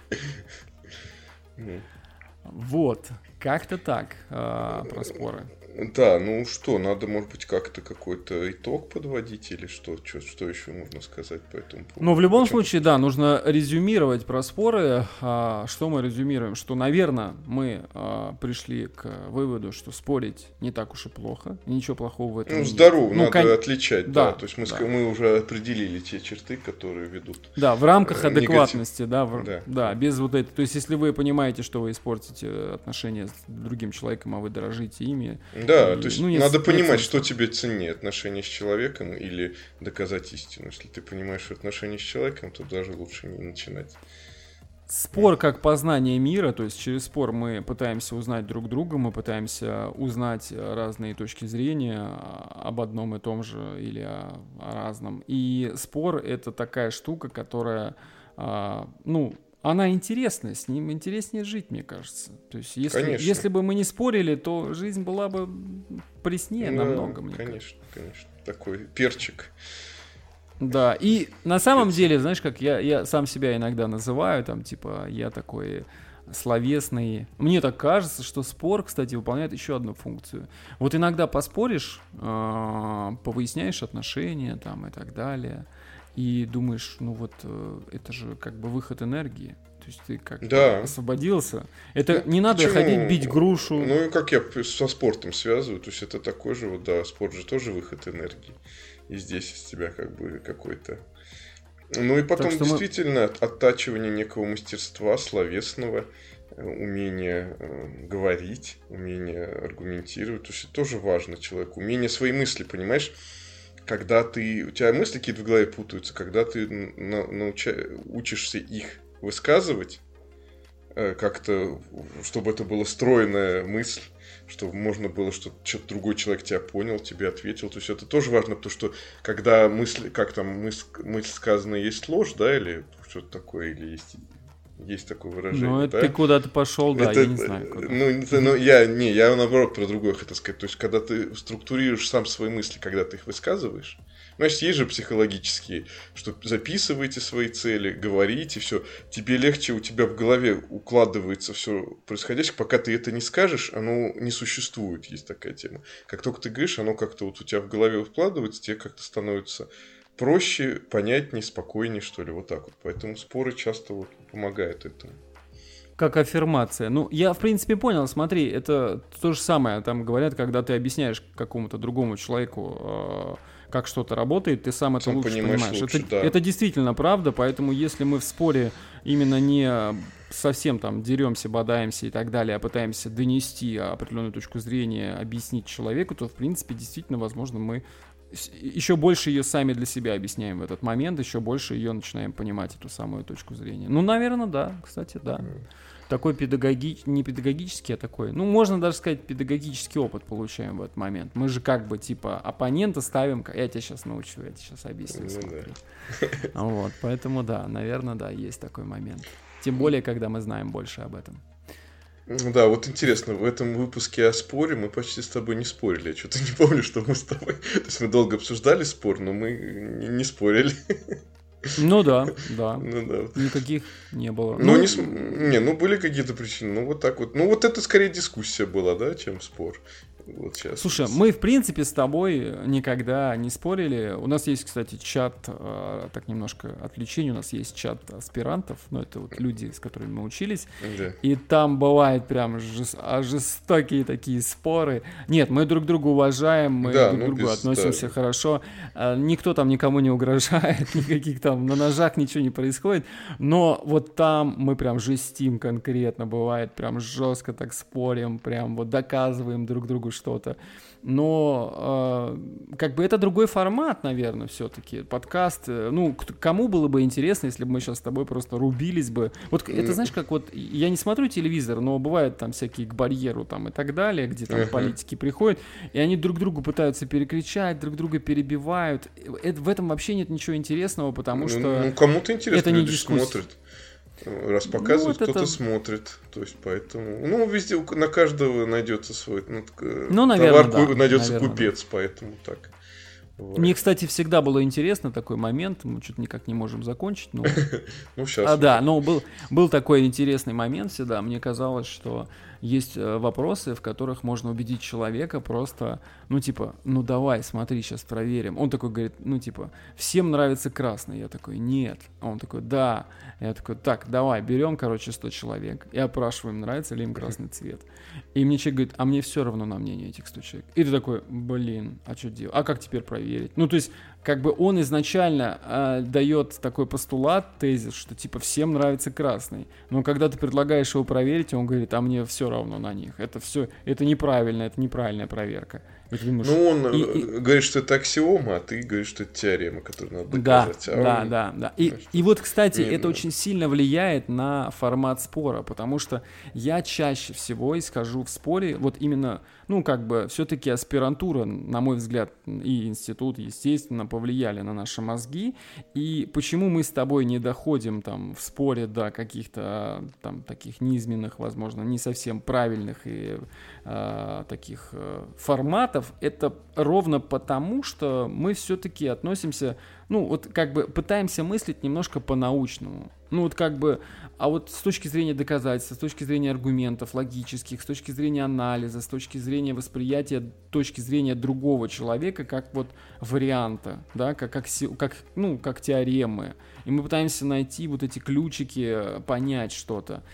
Вот, как-то так э, про споры. Да, ну что, надо, может быть, как-то какой-то итог подводить или что, что, что еще можно сказать по этому поводу? Ну, в любом Почему? случае, да, нужно резюмировать про споры. А, что мы резюмируем? Что, наверное, мы а, пришли к выводу, что спорить не так уж и плохо, ничего плохого в этом ну, здорово, нет. Ну, надо кон... отличать, да. да. То есть мы, да. мы уже определили те черты, которые ведут. Да, в рамках адекватности, да, в... да, да, без вот этой. То есть, если вы понимаете, что вы испортите отношения с другим человеком, а вы дорожите ими, да, то есть ну, надо понимать, что тебе ценнее, отношения с человеком или доказать истину. Если ты понимаешь отношения с человеком, то даже лучше не начинать. Спор как познание мира, то есть через спор мы пытаемся узнать друг друга, мы пытаемся узнать разные точки зрения об одном и том же или о, о разном. И спор это такая штука, которая, а, ну, она интересная, с ним интереснее жить, мне кажется. То есть, если, если бы мы не спорили, то жизнь была бы преснее ну, намного, мне Конечно, кажется. конечно. Такой перчик. Да, и на самом перчик. деле, знаешь, как я, я сам себя иногда называю, там, типа, я такой словесный. Мне так кажется, что спор, кстати, выполняет еще одну функцию. Вот иногда поспоришь, э, повыясняешь отношения там и так далее и думаешь, ну вот э, это же как бы выход энергии. То есть ты как да. освободился. Это ну, не надо почему? ходить бить грушу. Ну и как я со спортом связываю, то есть это такой же вот, да, спорт же тоже выход энергии. И здесь из тебя как бы какой-то... Ну и потом действительно мы... оттачивание некого мастерства словесного, э, умение э, говорить, умение аргументировать. То есть это тоже важно человеку. Умение свои мысли, понимаешь? Когда ты, у тебя мысли какие-то в голове путаются, когда ты на, науча, учишься их высказывать, э, как-то, чтобы это была стройная мысль, чтобы можно было, что что-то другой человек тебя понял, тебе ответил. То есть это тоже важно, потому что когда мысль, как там, мысль, мысль сказанная есть ложь, да, или что-то такое, или есть есть такое выражение. Ну, это да? ты куда-то пошел, да, это, я не знаю. Куда. Ну, ну, я, не, я наоборот про другое хотел сказать. То есть, когда ты структурируешь сам свои мысли, когда ты их высказываешь, Значит, есть же психологические, что записывайте свои цели, говорите, все. Тебе легче, у тебя в голове укладывается все происходящее, пока ты это не скажешь, оно не существует, есть такая тема. Как только ты говоришь, оно как-то вот у тебя в голове укладывается, тебе как-то становится проще, понятнее, спокойнее, что ли, вот так вот. Поэтому споры часто вот помогают этому. Как аффирмация. Ну, я, в принципе, понял, смотри, это то же самое, там говорят, когда ты объясняешь какому-то другому человеку, э, как что-то работает, ты сам это сам лучше понимаешь. Лучше, это, да. это действительно правда, поэтому если мы в споре именно не совсем там деремся, бодаемся и так далее, а пытаемся донести определенную точку зрения, объяснить человеку, то, в принципе, действительно, возможно, мы еще больше ее сами для себя объясняем в этот момент, еще больше ее начинаем понимать, эту самую точку зрения. Ну, наверное, да, кстати, да. Такой педагоги... не педагогический, а такой, ну, можно даже сказать, педагогический опыт получаем в этот момент. Мы же как бы, типа, оппонента ставим, я тебя сейчас научу, я тебе сейчас объясню, ну, Да. Вот, поэтому, да, наверное, да, есть такой момент. Тем более, когда мы знаем больше об этом. Ну да, вот интересно, в этом выпуске о споре мы почти с тобой не спорили. Я что-то не помню, что мы с тобой... То есть мы долго обсуждали спор, но мы не спорили. Ну да, да. Ну да. Никаких не было. Ну, ну не, не, ну были какие-то причины. Ну вот так вот. Ну вот это скорее дискуссия была, да, чем спор. Вот сейчас. Слушай, мы в принципе с тобой никогда не спорили. У нас есть, кстати, чат, э, так немножко отвлечение, у нас есть чат аспирантов, но ну, это вот люди, с которыми мы учились. Да. И там бывают прям жест... А, жестокие такие споры. Нет, мы друг друга уважаем, мы да, друг к ну, другу без... относимся да. хорошо. Э, никто там никому не угрожает, никаких там на ножах ничего не происходит. Но вот там мы прям жестим конкретно, бывает прям жестко так спорим, прям вот доказываем друг другу, что-то. Но э, как бы это другой формат, наверное, все-таки. Подкаст. Э, ну, кому было бы интересно, если бы мы сейчас с тобой просто рубились бы. Вот это знаешь, как вот я не смотрю телевизор, но бывают там всякие к барьеру там и так далее, где там политики приходят, и они друг другу пытаются перекричать, друг друга перебивают. Это, в этом вообще нет ничего интересного, потому ну, что... Ну, кому-то интересно, это не дискуссия. смотрят. Раз показывают, ну, вот кто-то это... смотрит. То есть, поэтому. Ну, везде на каждого найдется свой. Ну, ну наверное, товар, да, найдется наверное, купец, да. поэтому так. Мне, кстати, всегда было интересно такой момент, мы что-то никак не можем закончить, но... Ну, сейчас. А, да, но был, был такой интересный момент всегда, мне казалось, что есть э, вопросы, в которых можно убедить человека просто, ну, типа, ну, давай, смотри, сейчас проверим. Он такой говорит, ну, типа, всем нравится красный. Я такой, нет. А он такой, да. Я такой, так, давай, берем, короче, 100 человек и опрашиваем, нравится ли им красный цвет. И мне человек говорит, а мне все равно на мнение этих 100 человек. И ты такой, блин, а что делать? А как теперь проверить? Ну, то есть, как бы он изначально э, дает такой постулат, тезис, что типа всем нравится красный. Но когда ты предлагаешь его проверить, он говорит, а мне все равно на них. Это все, это неправильно, это неправильная проверка. Думаешь, ну, он и, и... говорит, что это аксиома, а ты говоришь, что это теорема, которую надо доказать. Да, а да, он... да, да. И, и вот, кстати, не, это да. очень сильно влияет на формат спора, потому что я чаще всего исхожу в споре вот именно ну, как бы, все-таки аспирантура, на мой взгляд, и институт, естественно, повлияли на наши мозги. И почему мы с тобой не доходим там в споре до каких-то там таких низменных, возможно, не совсем правильных и э, таких э, форматов, это ровно потому, что мы все-таки относимся, ну, вот как бы пытаемся мыслить немножко по-научному. Ну, вот как бы а вот с точки зрения доказательства, с точки зрения аргументов логических, с точки зрения анализа, с точки зрения восприятия точки зрения другого человека как вот варианта, да, как, как, как, ну, как теоремы. И мы пытаемся найти вот эти ключики, понять что-то.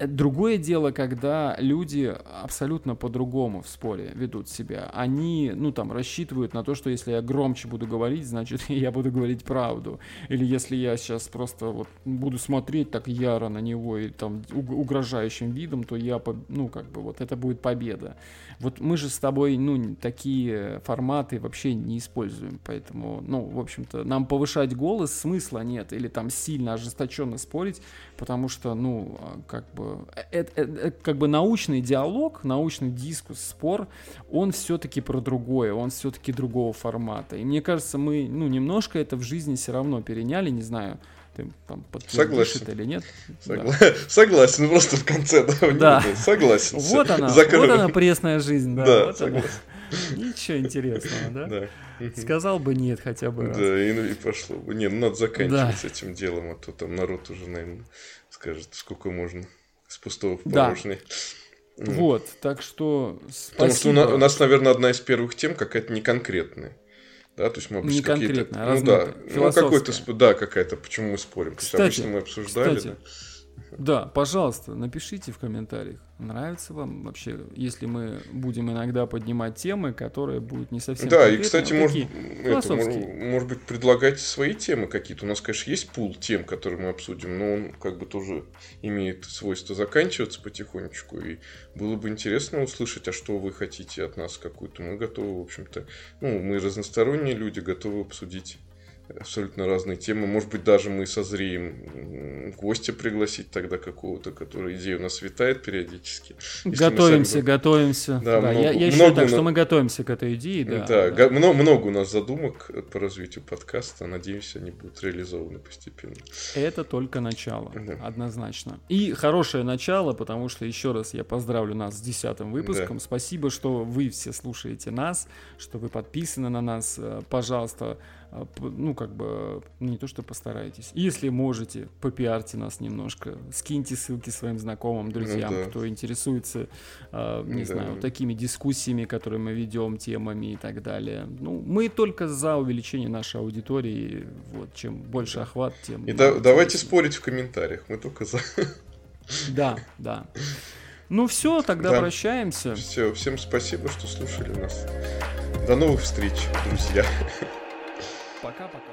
Другое дело, когда люди абсолютно по-другому в споре ведут себя. Они, ну, там, рассчитывают на то, что если я громче буду говорить, значит, я буду говорить правду. Или если я сейчас просто вот буду смотреть так яро на него и там угрожающим видом, то я, ну, как бы, вот это будет победа. Вот мы же с тобой, ну, такие форматы вообще не используем, поэтому, ну, в общем-то, нам повышать голос смысла нет, или там сильно ожесточенно спорить, потому что, ну, а, как бы, это, это, это как бы научный диалог, научный дискус, спор, он все-таки про другое, он все-таки другого формата. И мне кажется, мы, ну, немножко это в жизни все равно переняли, не знаю, ты там Согласен. или нет. Согла... Да. Согласен, просто в конце, да, да. согласен. Вот она, вот она пресная жизнь, да. Да, вот согласен. Она. Ничего интересного, да? Да. Сказал бы нет хотя бы раз. Да, и, и пошло бы. Не, ну надо заканчивать да. с этим делом, а то там народ уже, наверное, скажет, сколько можно с пустого в порожнее. Да. Вот, так что спасибо. Потому что у нас, у нас, наверное, одна из первых тем какая-то неконкретная. Да, то есть мы обычно какие-то... Ну да, ну какой-то, да, какая-то, почему мы спорим. Кстати, обычно мы обсуждали. Кстати, да. Да, пожалуйста, напишите в комментариях, нравится вам вообще, если мы будем иногда поднимать темы, которые будут не совсем Да, и, кстати, может, это, может быть, предлагайте свои темы какие-то. У нас, конечно, есть пул тем, которые мы обсудим, но он как бы тоже имеет свойство заканчиваться потихонечку. И было бы интересно услышать, а что вы хотите от нас какую-то. Мы готовы, в общем-то, ну, мы разносторонние люди, готовы обсудить абсолютно разные темы. Может быть, даже мы созреем гостя пригласить тогда какого-то, который идею у нас витает периодически. Готовимся, сами... готовимся. Да, да, много, я, я считаю так, что мы готовимся к этой идее. Да, да, да. Много, много у нас задумок по развитию подкаста. Надеемся, они будут реализованы постепенно. Это только начало, да. однозначно. И хорошее начало, потому что, еще раз, я поздравлю нас с десятым выпуском. Да. Спасибо, что вы все слушаете нас, что вы подписаны на нас. Э, пожалуйста, ну, как бы, не то, что постарайтесь. Если можете, попиарьте нас немножко, скиньте ссылки своим знакомым, друзьям, ну, да. кто интересуется, э, не да. знаю, такими дискуссиями, которые мы ведем, темами и так далее. Ну, мы только за увеличение нашей аудитории, вот, чем больше охват, тем... И да, давайте спорить в комментариях, мы только за. Да, да. Ну все, тогда да. прощаемся. Все, всем спасибо, что слушали нас. До новых встреч, друзья. Пока-пока.